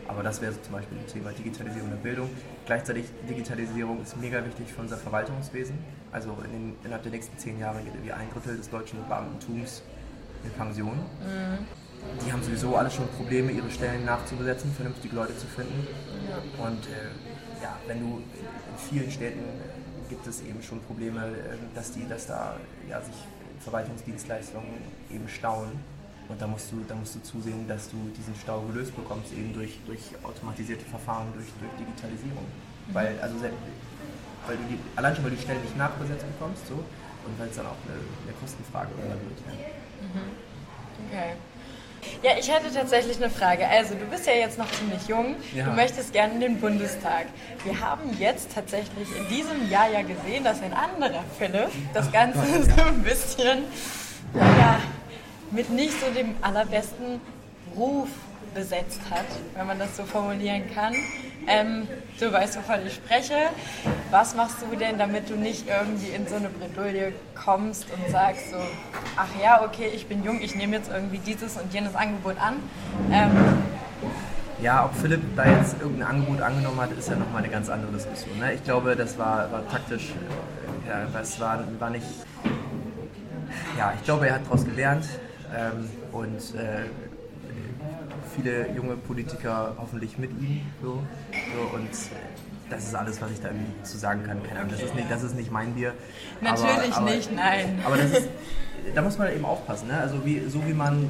Speaker 2: aber das wäre so zum Beispiel ein Thema Digitalisierung der Bildung. Gleichzeitig Digitalisierung ist mega wichtig für unser Verwaltungswesen. Also in den, innerhalb der nächsten zehn Jahre geht irgendwie ein Drittel des deutschen Beamtentums in Pension. Mhm. Die haben sowieso alle schon Probleme, ihre Stellen nachzubesetzen, vernünftige Leute zu finden. Ja. Und äh, ja, wenn du in vielen Städten gibt es eben schon Probleme, äh, dass, die, dass da ja, sich Verwaltungsdienstleistungen eben stauen und da musst du, da musst du zusehen, dass du diesen Stau gelöst bekommst, eben durch, durch automatisierte Verfahren, durch, durch Digitalisierung. Mhm. Weil, also, weil du die, allein schon, weil du die Stellen nicht nachbesetzt bekommst, so, und weil es dann auch eine, eine Kostenfrage irgendwann wird. Ja.
Speaker 1: Mhm. Okay. Ja, ich hätte tatsächlich eine Frage. Also, du bist ja jetzt noch ziemlich jung. Ja. Du möchtest gerne in den Bundestag. Wir haben jetzt tatsächlich in diesem Jahr ja gesehen, dass ein anderer Philipp das Ganze Gott, ja. so ein bisschen, ja, mit nicht so dem allerbesten Ruf besetzt hat, wenn man das so formulieren kann. Ähm, du weißt, wovon ich spreche. Was machst du denn, damit du nicht irgendwie in so eine Bredouille kommst und sagst so, ach ja, okay, ich bin jung, ich nehme jetzt irgendwie dieses und jenes Angebot an. Ähm,
Speaker 2: ja, ob Philipp da jetzt irgendein Angebot angenommen hat, ist ja nochmal eine ganz andere Diskussion. Ne? Ich glaube, das war, war taktisch, äh, ja, das war, war nicht, ja, ich glaube, er hat daraus gelernt. Ähm, und äh, viele junge Politiker hoffentlich mit ihm. So, so, und das ist alles, was ich da irgendwie zu sagen kann. Keine Ahnung, das ist nicht, das ist nicht mein Bier.
Speaker 1: Natürlich aber, aber, nicht, nein.
Speaker 2: Aber das ist, da muss man eben aufpassen. Ne? Also wie, so wie man,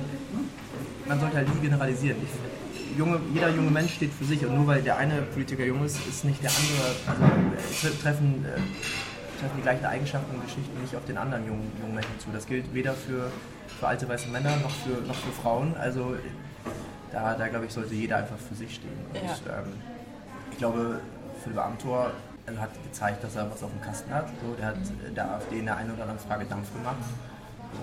Speaker 2: man sollte halt nie generalisieren. Ich, junge, jeder junge Mensch steht für sich und nur weil der eine Politiker jung ist, ist nicht der andere, also treffen, äh, treffen die gleichen Eigenschaften und Geschichten nicht auf den anderen jungen, jungen Menschen zu. Das gilt weder für für alte weiße Männer noch für, noch für Frauen. Also da, da glaube ich, sollte jeder einfach für sich stehen. Und, ja. ähm, ich glaube, Philipp Amthor hat gezeigt, dass er was auf dem Kasten hat. So, der hat mhm. der AfD in der einen oder anderen Frage Dampf gemacht.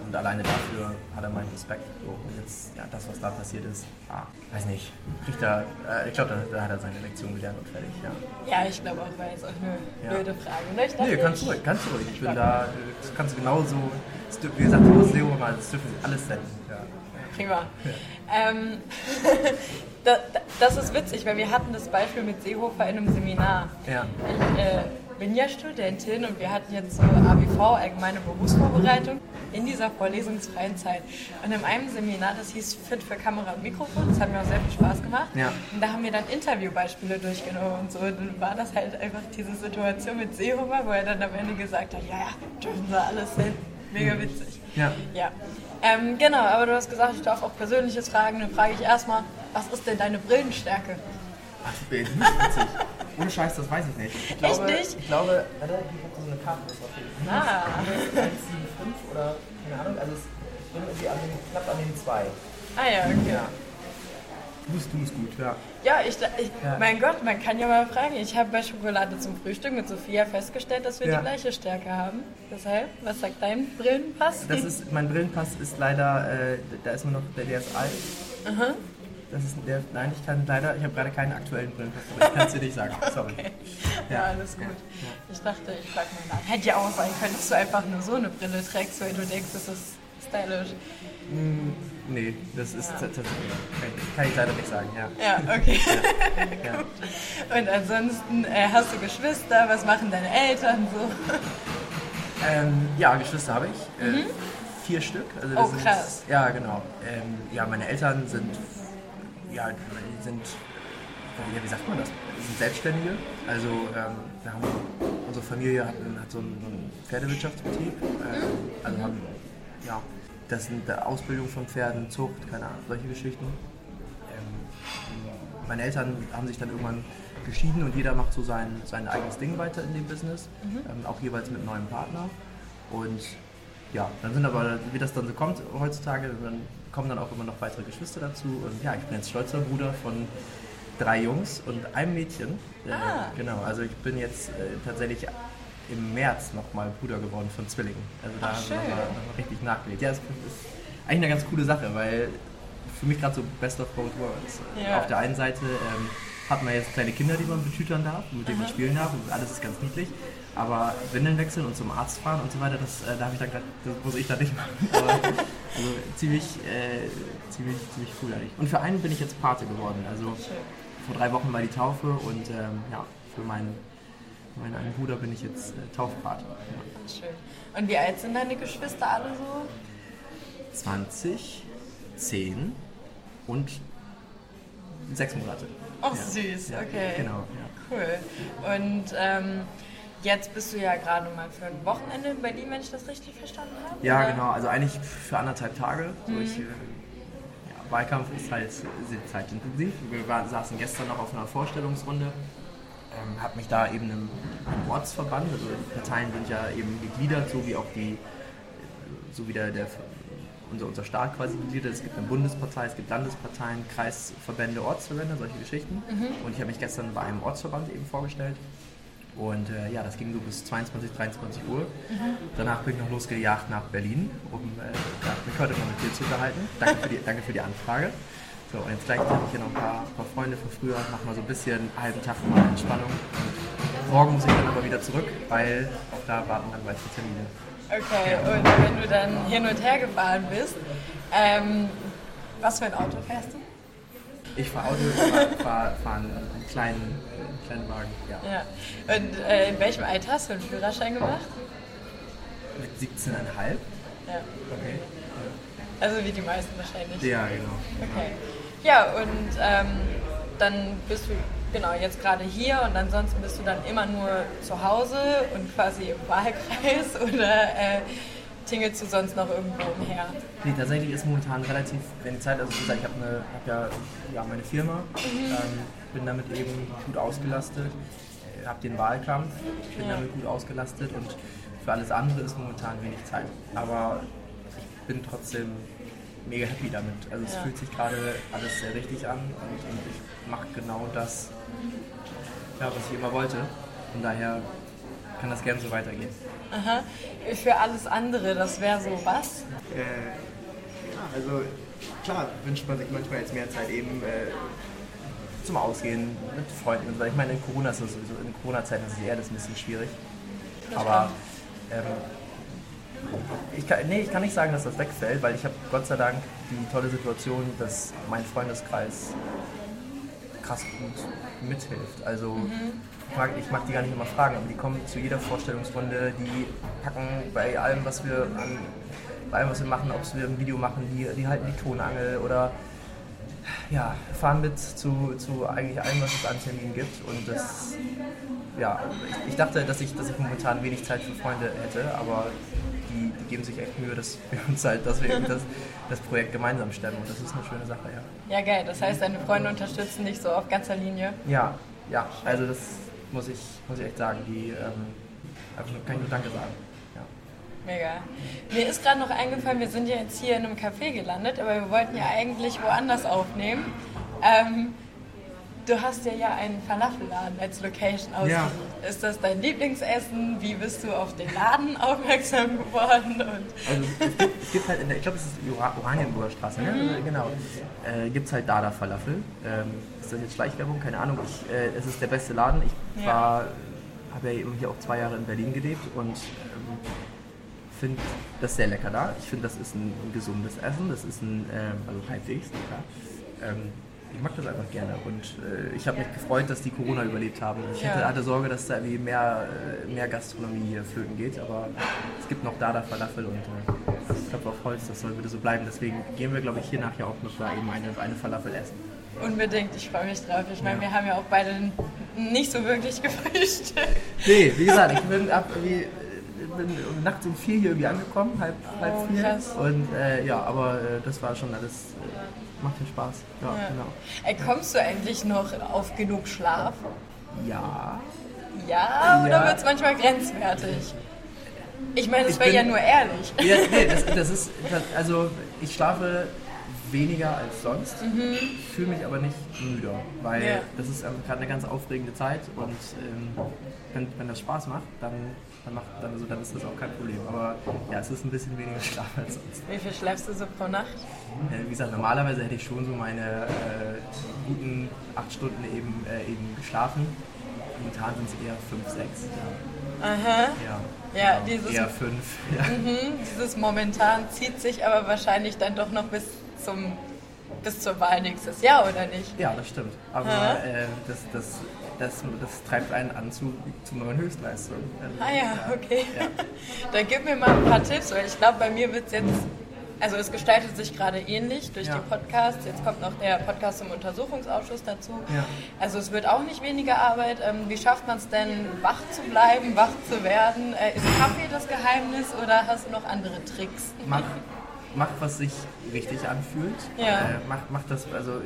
Speaker 2: Und alleine dafür hat er meinen Respekt. So, und jetzt, ja, das, was da passiert ist, ah, weiß nicht, kriegt er, äh, ich glaube, da, da, hat er seine Lektion gelernt und fertig, ja.
Speaker 1: Ja, ich glaube auch, war jetzt auch eine ja. blöde Frage. Ne? Ich
Speaker 2: nee, kannst du ruhig, kannst du ruhig. Ich bin da, das kannst du genauso, wie gesagt, du hast Leo mal, das dürfen sie alles senden. Ja.
Speaker 1: Prima. Ja. Ähm, das, das ist witzig, weil wir hatten das Beispiel mit Seehofer in einem Seminar.
Speaker 2: Ja.
Speaker 1: Ich, äh, bin ja Studentin und wir hatten jetzt so ABV, allgemeine Berufsvorbereitung, in dieser vorlesungsfreien Zeit. Und in einem Seminar, das hieß Fit für Kamera und Mikrofon, das hat mir auch sehr viel Spaß gemacht.
Speaker 2: Ja.
Speaker 1: Und da haben wir dann Interviewbeispiele durchgenommen und so. Und dann war das halt einfach diese Situation mit Seehofer, wo er dann am Ende gesagt hat, ja, ja, dürfen sie alles hin. Mega witzig.
Speaker 2: Ja.
Speaker 1: ja. Ähm, genau, aber du hast gesagt, ich darf auch Persönliches fragen. Dann frage ich erstmal, was ist denn deine Brillenstärke?
Speaker 2: Witzig. Ohne Scheiß, das weiß ich nicht. Ich glaube,
Speaker 1: Echt nicht?
Speaker 2: Ich glaube, warte, ich habe so eine Karte, das war viel.
Speaker 1: Ah.
Speaker 2: 175 oder, keine Ahnung, also ich bin irgendwie an den, knapp an den 2.
Speaker 1: Ah ja, okay. Ja.
Speaker 2: Du bist, du bist gut, ja.
Speaker 1: Ja, ich, ich ja. mein Gott, man kann ja mal fragen. Ich habe bei Schokolade zum Frühstück mit Sophia festgestellt, dass wir ja. die gleiche Stärke haben. Deshalb, was sagt dein Brillenpass?
Speaker 2: Das ist, mein Brillenpass ist leider, äh, da ist nur noch, der, der ist alt.
Speaker 1: Aha.
Speaker 2: Das ist der, nein, ich kann leider, ich habe gerade keinen aktuellen Brillenpass, ich kann es dir nicht sagen. Sorry.
Speaker 1: Okay. Ja, ja, alles gut. Ja. Ich dachte, ich frage mal nach. Hätte ja auch sein können, dass du einfach nur so eine Brille trägst, weil du denkst, das ist stylisch.
Speaker 2: Mm, nee, das ist ja. tatsächlich, kann, ich leider nicht sagen, ja.
Speaker 1: Ja, okay. ja. Und ansonsten äh, hast du Geschwister, was machen deine Eltern so?
Speaker 2: Ähm, ja, Geschwister habe ich. Äh, mhm. Vier Stück.
Speaker 1: Also oh, krass.
Speaker 2: Sind, ja, genau. Ähm, ja, meine Eltern sind ja, die sind, ja, wie sagt man das? Die sind Selbstständige. Also ähm, haben, unsere Familie hat, hat so, einen, so einen Pferdewirtschaftsbetrieb. Ähm, also haben, ja, das sind Ausbildung von Pferden, Zucht, keine Ahnung, solche Geschichten. Ähm, meine Eltern haben sich dann irgendwann geschieden und jeder macht so sein, sein eigenes Ding weiter in dem Business, mhm. ähm, auch jeweils mit einem neuen Partner. Und ja, dann sind aber, wie das dann so kommt heutzutage, dann kommen dann auch immer noch weitere Geschwister dazu. Und ja, ich bin jetzt stolzer Bruder von drei Jungs und einem Mädchen.
Speaker 1: Ah.
Speaker 2: Äh, genau, also ich bin jetzt äh, tatsächlich im März nochmal Bruder geworden von Zwillingen. Also da haben wir nochmal noch richtig nachgelegt. Ja, das ist eigentlich eine ganz coole Sache, weil für mich gerade so Best of Both Worlds. Ja. Auf der einen Seite ähm, hat man jetzt kleine Kinder, die man betütern darf, mit denen man spielen darf und alles ist ganz niedlich. Aber Windeln wechseln und zum Arzt fahren und so weiter, das, äh, da ich dann das muss ich da nicht machen. Aber, also ziemlich, äh, ziemlich, ziemlich cool eigentlich. Und für einen bin ich jetzt Pate geworden. Also vor drei Wochen war die Taufe und ähm, ja, für meinen, meinen einen Bruder bin ich jetzt äh, Taufpate. Ja.
Speaker 1: Schön. Und wie alt sind deine Geschwister alle so?
Speaker 2: 20, 10 und sechs Monate.
Speaker 1: Ach, ja. süß, okay.
Speaker 2: Genau,
Speaker 1: ja. Cool. Und ähm, Jetzt bist du ja gerade mal für ein Wochenende in Berlin, wenn ich das richtig verstanden habe.
Speaker 2: Ja, oder? genau. Also eigentlich für anderthalb Tage. Mhm. Ich, äh, ja, Wahlkampf ist halt sehr zeitintensiv. Wir waren, saßen gestern noch auf einer Vorstellungsrunde. Ähm, habe mich da eben im, im, Ortsverband, also die Parteien sind ja eben gegliedert, so wie auch die, so wie der, der unser, unser Staat quasi gegliedert ist. Es gibt eine Bundespartei, es gibt Landesparteien, Kreisverbände, Ortsverbände, solche Geschichten. Mhm. Und ich habe mich gestern bei einem Ortsverband eben vorgestellt und äh, ja, das ging so bis 22, 23 Uhr. Mhm. Danach bin ich noch losgejagt nach Berlin, um äh, mich heute mal mit dir zu unterhalten. Danke für die, danke für die Anfrage. So, und jetzt gleich habe ich hier noch ein paar, paar Freunde von früher, mach mal so ein bisschen einen halben Tag mal Entspannung. Und morgen muss ich dann aber wieder zurück, weil auch da warten dann weitere Termine.
Speaker 1: Okay, ja. und wenn du dann hin und her gefahren bist, ähm, was für ein Auto fährst du?
Speaker 2: Ich fahre Auto, fahre fahr, fahr einen kleinen kleinen Wagen, ja.
Speaker 1: ja. Und äh, in welchem Alter hast du einen Führerschein gemacht?
Speaker 2: Mit 17,5.
Speaker 1: Ja. Okay. Also wie die meisten wahrscheinlich.
Speaker 2: Ja, genau.
Speaker 1: Okay. Ja, und ähm, dann bist du genau jetzt gerade hier und ansonsten bist du dann immer nur zu Hause und quasi im Wahlkreis oder äh, tingelst du sonst noch irgendwo umher?
Speaker 2: Nee, tatsächlich ist momentan relativ wenig Zeit. Also wie gesagt, ich habe hab ja, ja meine Firma. Mhm. Ähm, bin damit eben gut ausgelastet, äh, habe den Wahlkampf, bin ja. damit gut ausgelastet und für alles andere ist momentan wenig Zeit. Aber ich bin trotzdem mega happy damit. Also es ja. fühlt sich gerade alles sehr richtig an und, und ich mache genau das, ja, was ich immer wollte. Von daher kann das gerne so weitergehen.
Speaker 1: Aha. Für alles andere, das wäre so was?
Speaker 2: Äh, ja, also klar wünscht man sich manchmal jetzt mehr Zeit eben äh, zum Ausgehen mit Freunden. Und so. Ich meine, in Corona ist es sowieso, in Corona-Zeiten ist es eher das ein bisschen schwierig. Aber ähm, ich kann, nee, ich kann nicht sagen, dass das wegfällt, weil ich habe Gott sei Dank die tolle Situation, dass mein Freundeskreis krass gut mithilft. Also mhm. ich mag die gar nicht immer fragen, aber die kommen zu jeder Vorstellungsrunde, die packen bei allem, was wir an, bei allem, was wir machen, ob wir ein Video machen, die, die halten die Tonangel oder ja, fahren mit zu, zu eigentlich allem, was es an Terminen gibt. Und das, ja, ich, ich, dachte, dass ich, dass ich momentan wenig Zeit für Freunde hätte, aber die, die geben sich echt Mühe, dass wir uns halt, dass wir das, das Projekt gemeinsam stemmen. Und das ist eine schöne Sache,
Speaker 1: ja. Ja, geil. Das heißt, deine Freunde unterstützen dich so auf ganzer Linie?
Speaker 2: Ja, ja. Also das muss ich, muss ich echt sagen. Die ähm, kann ich nur Danke sagen.
Speaker 1: Mega. Mir ist gerade noch eingefallen, wir sind ja jetzt hier in einem Café gelandet, aber wir wollten ja eigentlich woanders aufnehmen. Ähm, du hast ja ja einen Falafelladen als Location ausgesucht. Ja. Ist das dein Lieblingsessen? Wie bist du auf den Laden aufmerksam geworden? Und
Speaker 2: also es gibt, es gibt halt, in der, ich glaube, es ist die Oranienburger Straße, ne? Mhm. genau. Äh, gibt es halt Dada Falafel. Ähm, ist das jetzt Schleichwerbung? Keine Ahnung. Ich, äh, es ist der beste Laden. Ich ja. habe ja hier auch zwei Jahre in Berlin gelebt und ähm, finde das sehr lecker da. Ich finde, das ist ein, ein, gesundes Essen. Das ist ein, ähm, also halbwegs lecker. Ähm, ich mag das einfach gerne und äh, ich habe mich gefreut, dass die Corona überlebt haben. Ich hatte, hatte, Sorge, dass da irgendwie mehr, äh, mehr Gastronomie hier flöten geht, aber es gibt noch Dada Falafel und äh, ich glaube auf Holz, das soll bitte so bleiben. Deswegen gehen wir, glaube ich, hier nachher auch noch da eben eine, eine Falafel essen.
Speaker 1: Unbedingt, ich freue mich drauf. Ich meine, ja. wir haben ja auch beide nicht so wirklich gefrühstückt.
Speaker 2: Nee, wie gesagt, ich bin ab wie bin nachts um vier hier irgendwie angekommen, halb, halb oh, vier. Krass. Und äh, ja, aber äh, das war schon alles, äh, macht ja Spaß. Ja, ja. Genau.
Speaker 1: Ey, kommst du eigentlich noch auf genug Schlaf?
Speaker 2: Ja.
Speaker 1: Ja, oder ja. wird es manchmal grenzwertig? Ich meine, das wäre ja nur ehrlich.
Speaker 2: Ja, nee, das, das ist, das, also ich schlafe weniger als sonst, mhm. fühle mich aber nicht müde, weil ja. das ist gerade eine ganz aufregende Zeit und ähm, wenn, wenn das Spaß macht, dann dann, macht, dann, also, dann ist das auch kein Problem. Aber ja, es ist ein bisschen weniger Schlaf als sonst.
Speaker 1: Wie viel schläfst du so pro Nacht?
Speaker 2: Äh, wie gesagt, normalerweise hätte ich schon so meine äh, guten acht Stunden eben, äh, eben geschlafen. Momentan sind es eher fünf, sechs.
Speaker 1: Ja. Aha. Ja, ja
Speaker 2: genau. dieses, eher fünf.
Speaker 1: Ja. Mhm, dieses momentan zieht sich aber wahrscheinlich dann doch noch bis zum bis zur Wahl nächstes Jahr, oder nicht?
Speaker 2: Ja, das stimmt. Aber äh, das, das das, das treibt einen an zu, zu neuen Höchstleistungen.
Speaker 1: Ah ja, okay. Ja. Dann gib mir mal ein paar Tipps, weil ich glaube, bei mir wird es jetzt, also es gestaltet sich gerade ähnlich durch ja. die Podcasts. Jetzt kommt noch der Podcast zum Untersuchungsausschuss dazu. Also es wird auch nicht weniger Arbeit. Ähm, wie schafft man es denn, wach zu bleiben, wach zu werden? Äh, ist Kaffee das Geheimnis oder hast du noch andere Tricks?
Speaker 2: Mach, mach was sich richtig anfühlt. Ja. Äh, mach, mach das, also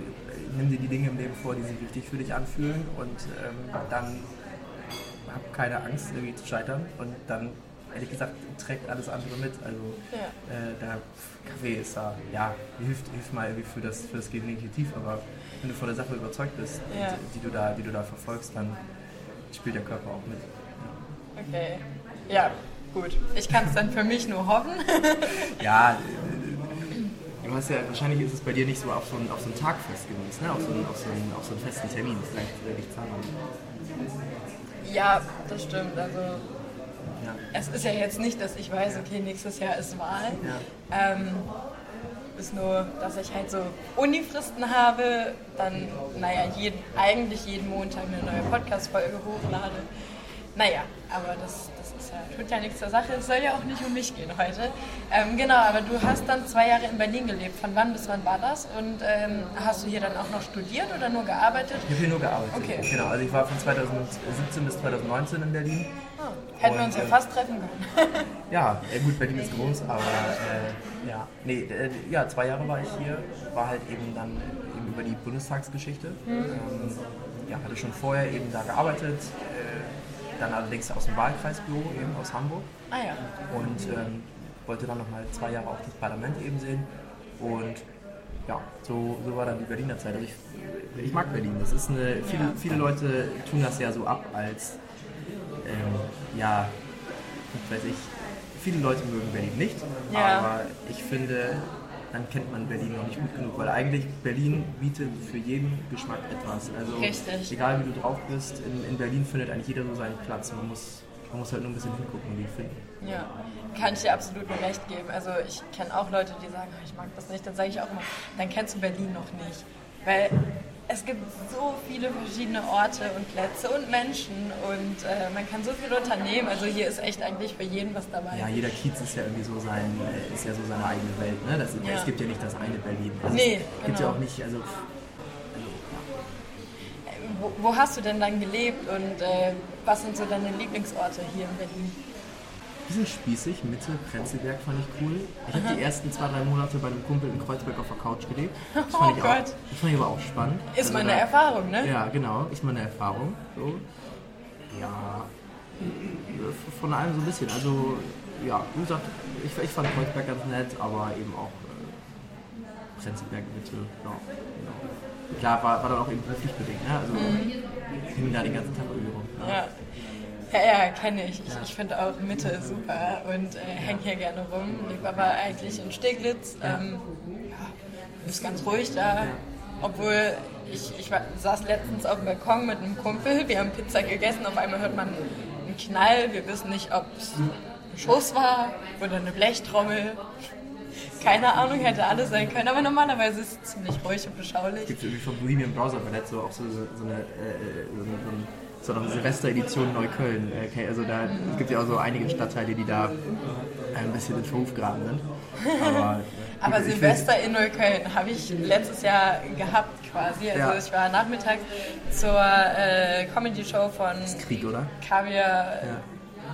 Speaker 2: nimm dir die Dinge im Leben vor, die sich richtig für dich anfühlen und ähm, dann hab keine Angst, irgendwie zu scheitern und dann, ehrlich gesagt, trägt alles andere mit. Also ja. äh, der Kaffee ist da, ja, hilft, hilft mal irgendwie für das, für das Gehirn aber wenn du von der Sache überzeugt bist, ja. die, die, du da, die du da verfolgst, dann spielt der Körper auch mit.
Speaker 1: Okay, ja, gut. Ich kann es dann für mich nur hoffen.
Speaker 2: ja, Du hast ja, wahrscheinlich ist es bei dir nicht so auf so einen, auf so einen Tag festgelegt, ne? auf, so einen, auf, so einen, auf so einen festen Termin, vielleicht nicht Zahnarzt.
Speaker 1: Ja, das stimmt. Also ja. es ist ja jetzt nicht, dass ich weiß, okay, nächstes Jahr ist Wahl. Ja. Ähm, ist nur, dass ich halt so Unifristen habe, dann, naja, jeden, eigentlich jeden Montag eine neue Podcast-Folge hochlade. Naja, aber das, tut ja nichts zur Sache. Es soll ja auch nicht um mich gehen heute. Ähm, genau, aber du hast dann zwei Jahre in Berlin gelebt. Von wann bis wann war das? Und ähm, hast du hier dann auch noch studiert oder nur gearbeitet?
Speaker 2: Ich habe hier nur gearbeitet. Okay. Genau, also ich war von 2017 bis 2019 in Berlin.
Speaker 1: Ah, hätten und, wir uns ja äh, fast treffen können.
Speaker 2: ja, äh, gut, Berlin ist groß, aber äh, ja. Nee, äh, ja, zwei Jahre war ich hier. War halt eben dann eben über die Bundestagsgeschichte. Mhm. Ähm, ja, hatte schon vorher eben da gearbeitet dann allerdings aus dem Wahlkreisbüro eben aus Hamburg.
Speaker 1: Ah ja.
Speaker 2: Und ähm, wollte dann nochmal zwei Jahre auch das Parlament eben sehen. Und ja, so, so war dann die Berliner Zeit. Also ich, ich mag Berlin. Das ist eine, viele, viele Leute tun das ja so ab als ähm, ja, weiß ich, viele Leute mögen Berlin nicht,
Speaker 1: Ja.
Speaker 2: aber ich finde, dann kennt man Berlin noch nicht gut genug, weil eigentlich Berlin bietet für jeden Geschmack etwas. Also
Speaker 1: Richtig.
Speaker 2: egal wie du drauf bist, in, in Berlin findet eigentlich jeder so seinen Platz. Man muss, man muss halt nur ein bisschen hingucken und ihn finden.
Speaker 1: Ja, kann ich dir absolut nur recht geben. Also ich kenne auch Leute, die sagen, "Ah, ich mag das nicht. Dann sage ich auch immer, dann kennst du Berlin noch nicht. Weil es gibt so viele verschiedene Orte und Plätze und Menschen und äh, man kann so viel unternehmen. Also hier ist echt eigentlich für jeden was dabei.
Speaker 2: Ja, jeder Kiez ist ja irgendwie so sein, äh, ist ja so seine eigene Welt. Ne? Das,
Speaker 1: Ja.
Speaker 2: Es gibt ja nicht das eine Berlin. Also
Speaker 1: Nee,
Speaker 2: es gibt ja
Speaker 1: genau.
Speaker 2: auch nicht, also
Speaker 1: Wo, wo hast du denn dann gelebt und äh, was sind so deine Lieblingsorte hier in Berlin?
Speaker 2: Bisschen spießig, Mitte, Prenzlberg fand ich cool. Ich habe die ersten zwei, drei Monate bei einem Kumpel in Kreuzberg auf der Couch gelebt. Das
Speaker 1: Oh
Speaker 2: fand ich
Speaker 1: Gott.
Speaker 2: Auch, das fand ich aber auch spannend.
Speaker 1: Ist
Speaker 2: Also
Speaker 1: mal eine
Speaker 2: da-
Speaker 1: Erfahrung, ne?
Speaker 2: Ja, genau, ist mal eine Erfahrung. So. Ja, von allem so ein bisschen. Also, ja, wie gesagt, ich, ich fand Kreuzberg ganz nett, aber eben auch äh, Prenzlberg Mitte. Ja, genau. Klar, war, war dann auch eben beruflich bedingt. Ne? Also, hing da den ganzen Tag irgendwie rum. Ne?
Speaker 1: Ja. Ja, ja, kenne ich. Ich, ich finde auch Mitte super und äh, hänge hier gerne rum. Lebe aber eigentlich in Steglitz. Ähm, ja, ist ganz ruhig da. Obwohl ich, ich war, saß letztens auf dem Balkon mit einem Kumpel. Wir haben Pizza gegessen. Auf einmal hört man einen Knall. Wir wissen nicht, ob es ein Schuss war oder eine Blechtrommel. Keine Ahnung, hätte alles sein können. Aber normalerweise ist es ziemlich ruhig und beschaulich.
Speaker 2: gibt irgendwie von Bohemian Browser Ballett so auch so, so, so eine, äh, so, eine- so, ein- so eine Silvesteredition Neukölln. äh, Okay, also da es gibt ja auch so einige Stadtteile, die da ein bisschen in Verruf geraten sind. Aber,
Speaker 1: Aber Silvester in Neukölln habe ich letztes Jahr gehabt quasi. Also
Speaker 2: Ja.
Speaker 1: ich war nachmittags zur äh, Comedy-Show von
Speaker 2: Krieg, oder?
Speaker 1: Kaviar,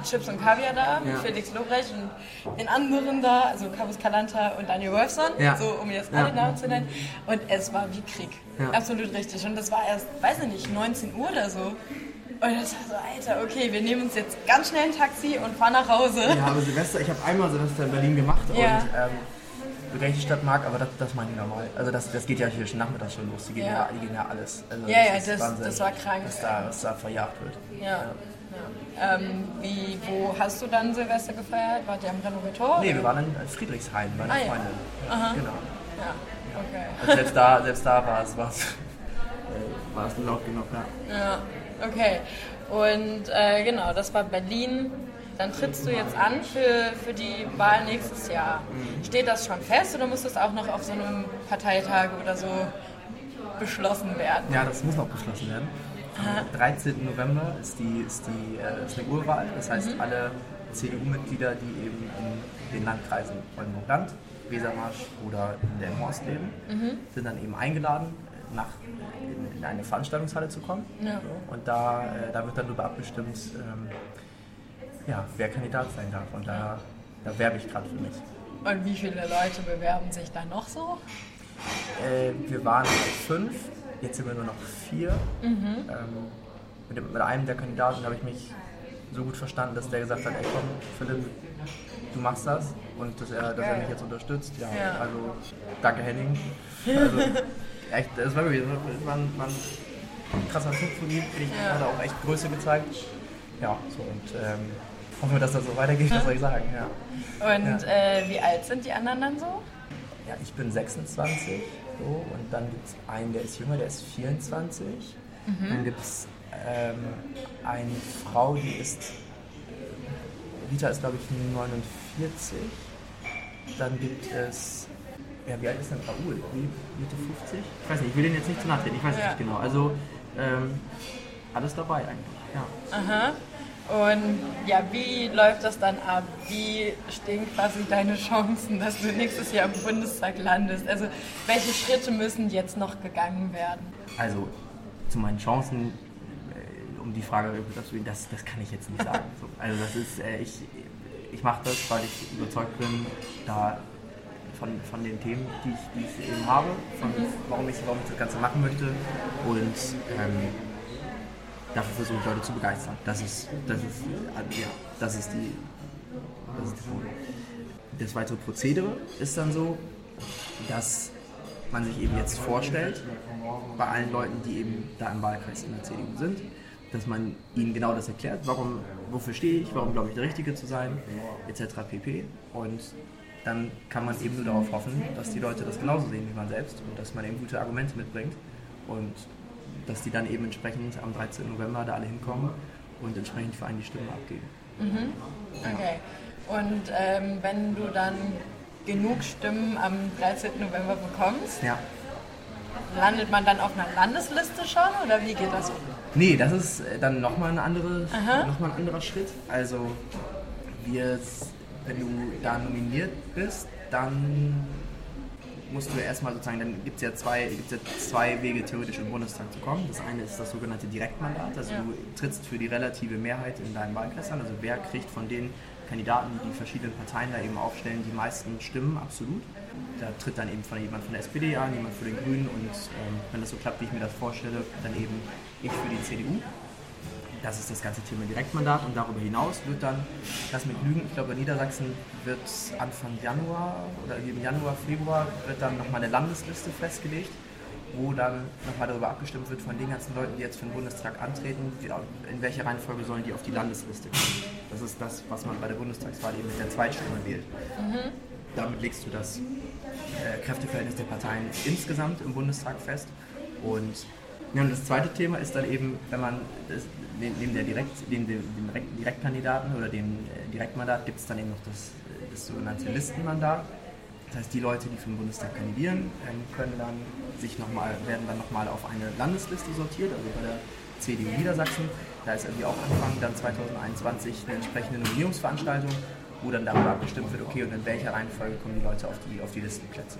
Speaker 1: Chips und Kaviar da, mit
Speaker 2: Ja.
Speaker 1: Felix Lobrecht und den anderen da, also Carlos Calanta und Daniel Wolfson,
Speaker 2: Ja.
Speaker 1: so um jetzt
Speaker 2: Ja.
Speaker 1: alle Namen zu nennen. Und es war wie Krieg.
Speaker 2: Ja.
Speaker 1: Absolut richtig. Und das war erst, weiß ich nicht, 19 Uhr oder so. Und das war so, Alter, okay, wir nehmen uns jetzt ganz schnell ein Taxi und fahren nach Hause.
Speaker 2: Ja, aber Silvester, ich habe einmal Silvester in Berlin gemacht
Speaker 1: Ja.
Speaker 2: und ähm, die Stadt mag, aber das, das meine ich normal. Also das, das geht ja hier schon nachmittags schon los. Die gehen ja,
Speaker 1: Ja.
Speaker 2: die gehen ja alles. Also
Speaker 1: Ja, ja,
Speaker 2: ist
Speaker 1: das-
Speaker 2: Wahnsinn,
Speaker 1: das war krank.
Speaker 2: Was da, was da verjagt wird.
Speaker 1: Ja. ja. Ähm, wie, wo hast du dann Silvester gefeiert? Wart ihr am Renovator?
Speaker 2: Nee, wir waren in Friedrichshain bei einer
Speaker 1: Ah, ja.
Speaker 2: Freundin.
Speaker 1: Aha.
Speaker 2: Genau.
Speaker 1: Ja, okay.
Speaker 2: Und selbst da, selbst da war es, war es, äh, war es laut genug. Ja.
Speaker 1: Okay. Und äh, genau, das war Berlin. Dann trittst du jetzt an für, für die Wahl nächstes Jahr. Steht das schon fest oder muss das auch noch auf so einem Parteitag oder so beschlossen werden?
Speaker 2: Ja, das muss noch beschlossen werden. Am 13. November ist, die, ist, die, äh, ist eine Urwahl. Das heißt, alle CDU-Mitglieder, die eben in den Landkreisen Oldenburg-Land, Wesermarsch oder in der Horst leben, sind dann eben eingeladen, nach, in, in eine Veranstaltungshalle zu kommen.
Speaker 1: Ja.
Speaker 2: So, und da, äh, da wird dann darüber abgestimmt, ähm, ja, wer Kandidat sein darf. Und da, da werbe ich gerade für mich.
Speaker 1: Und wie viele Leute bewerben sich da noch so?
Speaker 2: Äh, wir waren fünf, jetzt sind wir nur noch vier. Ähm, mit, dem, mit einem der Kandidaten habe ich mich so gut verstanden, dass der gesagt hat, ey komm, Philipp, du machst das und dass er, dass er mich jetzt unterstützt. Ja,
Speaker 1: Ja.
Speaker 2: also danke Henning. Also, echt, das war wirklich das war, ein, war ein krasser Typ von ihm, finde ich,
Speaker 1: Ja.
Speaker 2: hat auch echt Größe gezeigt. Ja, so und ähm, hoffen wir, dass das so weitergeht, was soll ich sagen, ja.
Speaker 1: Und äh, wie alt sind die anderen dann so?
Speaker 2: Ja, ich bin 26 so, und dann gibt es einen, der ist jünger, der ist 24. Dann gibt es ähm, eine Frau, die ist, Rita ist glaube ich 49. Dann gibt es, ja wie alt ist denn Raoul? Wie, Mitte 50? Ich weiß nicht, ich will den jetzt nicht zu nahe treten, ich weiß es
Speaker 1: Ja.
Speaker 2: nicht genau. Also ähm, alles dabei eigentlich, ja.
Speaker 1: Aha. Und ja, wie läuft das dann ab? Wie stehen quasi deine Chancen, dass du nächstes Jahr im Bundestag landest? Also welche Schritte müssen jetzt noch gegangen werden?
Speaker 2: Also zu meinen Chancen, äh, um die Frage, du- das, das kann ich jetzt nicht sagen. So, also das ist, äh, ich, ich mache das, weil ich überzeugt bin, da von, von den Themen, die ich, die ich eben habe, von warum, ich, warum ich das Ganze machen möchte und ähm, dafür versuche ich Leute zu begeistern. Das ist, das ist, äh, ja, das ist die, das ist die Folie. Das weitere Prozedere ist dann so, dass man sich eben jetzt vorstellt, bei allen Leuten, die eben da im Wahlkreis in der CDU sind, dass man ihnen genau das erklärt, warum, wofür stehe ich, warum glaube ich der Richtige zu sein, etc. pp. Und dann kann man eben nur darauf hoffen, dass die Leute das genauso sehen wie man selbst und dass man eben gute Argumente mitbringt und dass die dann eben entsprechend am 13. November da alle hinkommen und entsprechend für einen die Stimmen abgeben.
Speaker 1: Mhm. Okay. Und ähm, wenn du dann genug Stimmen am 13. November bekommst,
Speaker 2: ja.
Speaker 1: landet man dann auf einer Landesliste schon oder wie geht das?
Speaker 2: Nee, das ist dann nochmal ein, andere, noch ein anderer Schritt. Also wir, wenn du da nominiert bist, dann musst du erstmal sozusagen, dann gibt es ja, zwei, ja zwei Wege theoretisch im Bundestag zu kommen. Das eine ist das sogenannte Direktmandat, also ja. du trittst für die relative Mehrheit in deinen Wahlkreisen, also wer kriegt von den Kandidaten, die die verschiedenen Parteien da eben aufstellen, die meisten Stimmen, absolut. Da tritt dann eben von jemand von der SPD an, jemand für den Grünen und ähm, wenn das so klappt, wie ich mir das vorstelle, dann eben ich für die CDU. Das ist das ganze Thema Direktmandat und darüber hinaus wird dann, lass mich lügen, ich glaube in Niedersachsen wird Anfang Januar oder im Januar, Februar wird dann nochmal eine Landesliste festgelegt, wo dann nochmal darüber abgestimmt wird von den ganzen Leuten, die jetzt für den Bundestag antreten, in welcher Reihenfolge sollen die auf die Landesliste kommen. Das ist das, was man bei der Bundestagswahl eben mit der Zweitstimme wählt. Mhm. Damit legst du das äh, Kräfteverhältnis der Parteien insgesamt im Bundestag fest und ja, und das zweite Thema ist dann eben, wenn man neben der Direkt, dem, dem Direktkandidaten oder dem äh, Direktmandat gibt es dann eben noch das, das sogenannte Listenmandat. Das heißt, die Leute, die für den Bundestag kandidieren, ähm, können dann sich noch mal, werden dann nochmal auf eine Landesliste sortiert, also bei der CDU Niedersachsen. Da ist irgendwie auch Anfang dann 2021 eine entsprechende Nominierungsveranstaltung, wo dann darüber abgestimmt wird, okay, und in welcher Reihenfolge kommen die Leute auf die, auf die Listenplätze.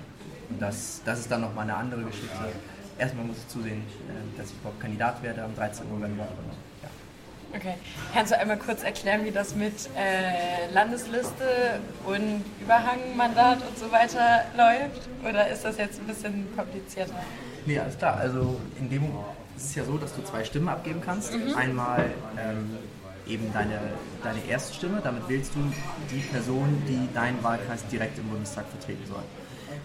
Speaker 2: Und das, das ist dann nochmal eine andere Geschichte erstmal muss ich zusehen, äh, dass ich überhaupt Kandidat werde am 13. November.
Speaker 1: Okay. Kannst du einmal kurz erklären, wie das mit äh, Landesliste und Überhangmandat und so weiter läuft? Oder ist das jetzt ein bisschen komplizierter?
Speaker 2: Nee, alles klar. Also in dem ist es ja so, dass du zwei Stimmen abgeben kannst. Mhm. Einmal ähm, eben deine, deine erste Stimme, damit wählst du die Person, die deinen Wahlkreis direkt im Bundestag vertreten soll.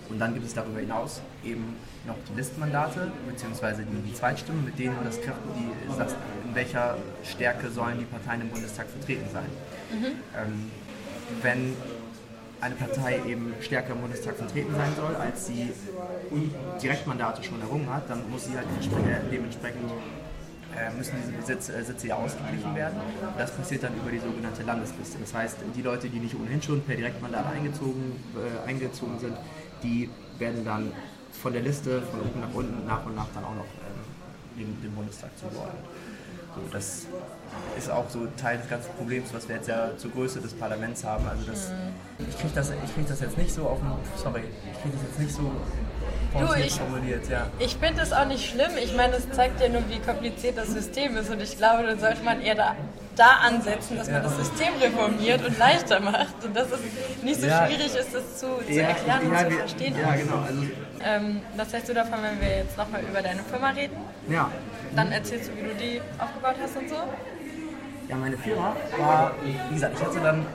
Speaker 2: Und dann gibt es darüber hinaus eben noch die Listmandate, beziehungsweise die, die Zweitstimmen, mit denen das die sagst, in welcher Stärke sollen die Parteien im Bundestag vertreten sein. Mhm. Ähm, wenn eine Partei eben stärker im Bundestag vertreten sein soll, als sie Direktmandate schon errungen hat, dann muss sie halt dementsprechend äh, müssen diese Sitze, äh, Sitze ja ausgeglichen werden. Das passiert dann über die sogenannte Landesliste. Das heißt, die Leute, die nicht ohnehin schon per Direktmandat eingezogen, äh, eingezogen sind, die werden dann von der Liste von oben nach unten nach und nach dann auch noch ähm, dem, dem Bundestag zugeordnet. So, das ist auch so Teil des ganzen Problems, was wir jetzt ja zur Größe des Parlaments haben. Also das, mhm. ich kriege das, krieg das jetzt nicht so auf dem, sorry, ich kriege das jetzt nicht so
Speaker 1: du, ich, formuliert, ja. Ich finde es auch nicht schlimm. Ich meine, es zeigt ja nur, wie kompliziert das System ist und ich glaube, dann sollte man eher da da ansetzen, dass man das System reformiert und leichter macht und dass es nicht so ja. schwierig ist, das zu, zu ja, erklären ja, und zu verstehen.
Speaker 2: Ja, genau. Also,
Speaker 1: ähm, was hältst du davon, wenn wir jetzt nochmal über deine Firma reden?
Speaker 2: Ja.
Speaker 1: Dann erzählst du, wie du die aufgebaut hast und so?
Speaker 2: Ja, meine Firma war, wie gesagt, ich hatte dann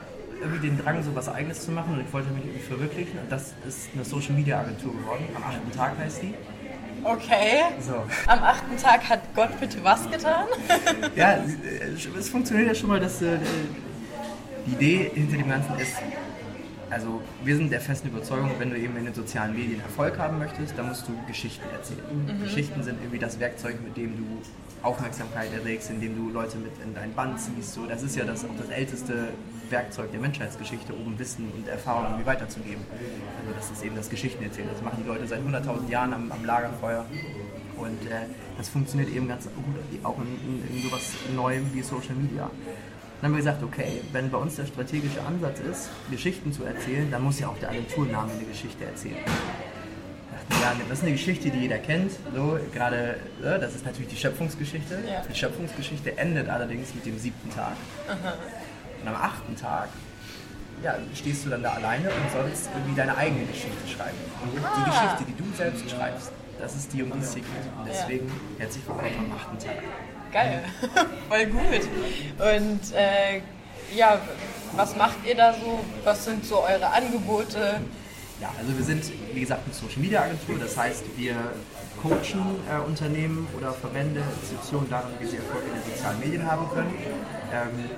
Speaker 2: irgendwie den Drang, so was Eigenes zu machen und ich wollte mich irgendwie verwirklichen. Und das ist eine Social Media Agentur geworden. Am achten Tag heißt die.
Speaker 1: Okay. So. Am achten Tag hat Gott bitte was getan?
Speaker 2: ja, es funktioniert ja schon mal, dass äh, die Idee hinter dem Ganzen ist, also wir sind der festen Überzeugung, wenn du eben in den sozialen Medien Erfolg haben möchtest, dann musst du Geschichten erzählen. Mhm. Geschichten sind irgendwie das Werkzeug, mit dem du Aufmerksamkeit erregst, indem du Leute mit in dein Band ziehst. So, das ist ja das, auch das älteste Werkzeug der Menschheitsgeschichte, um Wissen und Erfahrung irgendwie weiterzugeben. Also das ist eben das Geschichtenerzählen. Das machen die Leute seit 100.000 Jahren am, am Lagerfeuer. Und äh, das funktioniert eben ganz gut auch in, in, in sowas Neuem wie Social Media. Dann haben wir gesagt, okay, wenn bei uns der strategische Ansatz ist, Geschichten zu erzählen, dann muss ja auch der Agenturname eine Geschichte erzählen. Ja, das ist eine Geschichte, die jeder kennt. So, gerade, ne, das ist natürlich die Schöpfungsgeschichte. Die Schöpfungsgeschichte endet allerdings mit dem siebten Tag. Aha. Und am achten Tag ja, stehst du dann da alleine und sollst irgendwie deine eigene Geschichte schreiben. Und ah. die Geschichte, die du selbst schreibst, das ist die, um die es hier geht. Und deswegen herzlich willkommen am achten Tag.
Speaker 1: Geil, voll gut. Und äh, ja, was macht ihr da so? Was sind so eure Angebote?
Speaker 2: Ja, also wir sind, wie gesagt, eine Social Media Agentur. Das heißt, wir coachen äh, Unternehmen oder Verbände, Institutionen daran, wie sie Erfolg in den sozialen Medien haben können. Ähm,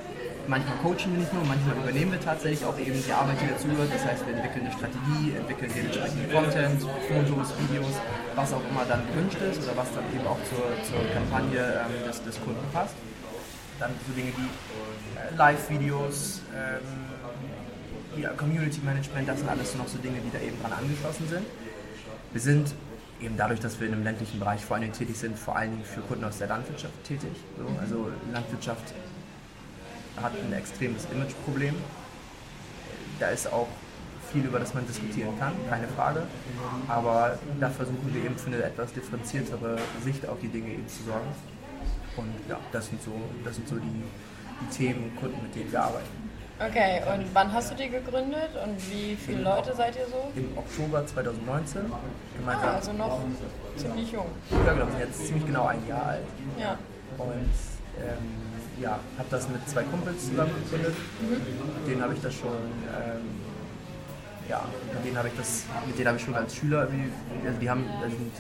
Speaker 2: manchmal coachen wir nicht nur, manchmal übernehmen wir tatsächlich auch eben die Arbeit, die dazugehört. Das heißt, wir entwickeln eine Strategie, entwickeln den entsprechenden Content, Fotos, Videos, was auch immer dann gewünscht ist oder was dann eben auch zur, zur Kampagne ähm, des, des Kunden passt. Dann so Dinge wie äh, Live-Videos, ähm, ja, Community Management, das sind alles noch so Dinge, die da eben dran angeschlossen sind. Wir sind eben dadurch, dass wir in einem ländlichen Bereich vor allen Dingen tätig sind, vor allen Dingen für Kunden aus der Landwirtschaft tätig. So, also Landwirtschaft hat ein extremes Imageproblem. Da ist auch viel, über das man diskutieren kann, keine Frage. Aber da versuchen wir eben für eine etwas differenziertere Sicht auf die Dinge eben zu sorgen. Und ja, das sind so, das sind so die, die Themen und Kunden, mit denen wir arbeiten.
Speaker 1: Okay, und wann hast du die gegründet und wie viele Leute seid ihr so?
Speaker 2: Im Oktober 2019.
Speaker 1: Gemeinsam. Ah, also noch ziemlich jung.
Speaker 2: Ja, genau, jetzt ziemlich genau ein Jahr alt.
Speaker 1: Ja.
Speaker 2: Und ähm, ja, habe das mit zwei Kumpels zusammen gegründet. Mhm. Mit denen habe ich das schon, ähm, ja, mit denen habe ich das, mit denen habe ich schon als Schüler, wie, also die haben, also sind,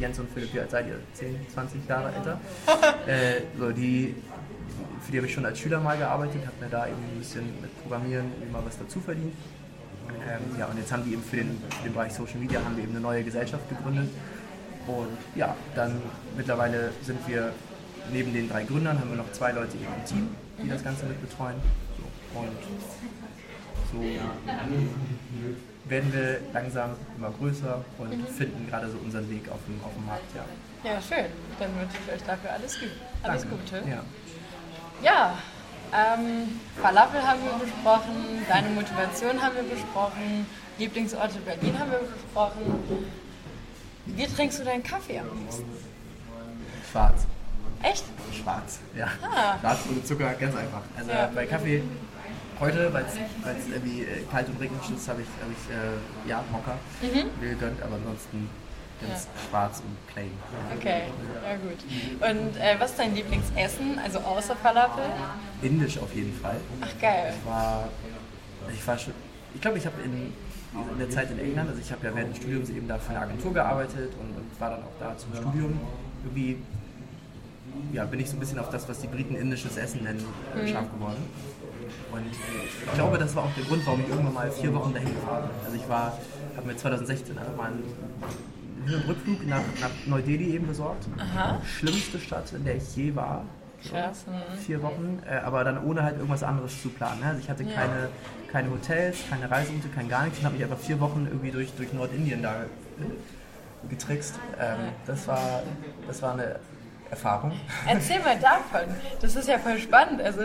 Speaker 2: Jens und Philipp, wie alt seid ihr? 10, 20 Jahre älter. äh, so, die, für die habe ich schon als Schüler mal gearbeitet, habe mir da eben ein bisschen mit Programmieren immer was dazu verdient. Ähm, ja, und jetzt haben die eben für den, für den Bereich Social Media haben wir eben eine neue Gesellschaft gegründet. Und ja, dann mittlerweile sind wir neben den drei Gründern haben wir noch zwei Leute im Team, die das Ganze mit betreuen. So, und so werden wir langsam immer größer und mhm. finden gerade so unseren Weg auf dem, auf dem Markt. Ja.
Speaker 1: ja, schön. Dann wünsche ich euch dafür alles, Gute. alles Gute.
Speaker 2: Ja,
Speaker 1: ja ähm, Falafel haben wir besprochen, deine Motivation haben wir besprochen, Lieblingsorte Berlin haben wir besprochen. Wie trinkst du deinen Kaffee am liebsten?
Speaker 2: Schwarz.
Speaker 1: Echt?
Speaker 2: Schwarz, ja. Ah. Schwarz ohne Zucker, ganz einfach. Also ja. bei Kaffee heute, weil es irgendwie äh, kalt und regnerisch ist, habe ich, hab ich äh, ja, Mokka mhm. mir gegönnt, aber ansonsten ganz ja. schwarz und plain.
Speaker 1: Okay, ja gut. Und äh, was ist dein Lieblingsessen, also außer Falafel?
Speaker 2: Indisch auf jeden Fall.
Speaker 1: Ach geil.
Speaker 2: Ich war, ich war schon, ich glaube, ich habe in, in der Zeit in England, also ich habe ja während des Studiums eben da für eine Agentur gearbeitet und, und war dann auch da zum Studium irgendwie ja, bin ich so ein bisschen auf das, was die Briten indisches Essen nennen, äh, mhm. scharf geworden. Und ich glaube, das war auch der Grund, warum ich irgendwann mal vier Wochen dahin gefahren bin. Also ich war, habe mir 2016 einfach mal einen Rückflug nach, nach Neu-Delhi eben besorgt.
Speaker 1: Aha.
Speaker 2: Schlimmste Stadt, in der ich je war.
Speaker 1: Krass.
Speaker 2: Mhm. Vier Wochen, äh, aber dann ohne halt irgendwas anderes zu planen. Ne? Also ich hatte ja. keine, keine Hotels, keine Reiseroute, kein gar nichts und habe mich einfach vier Wochen irgendwie durch, durch Nordindien da getrickst. Ähm, das, war, das war eine Erfahrung.
Speaker 1: Erzähl mal davon. Das ist ja voll spannend. Also,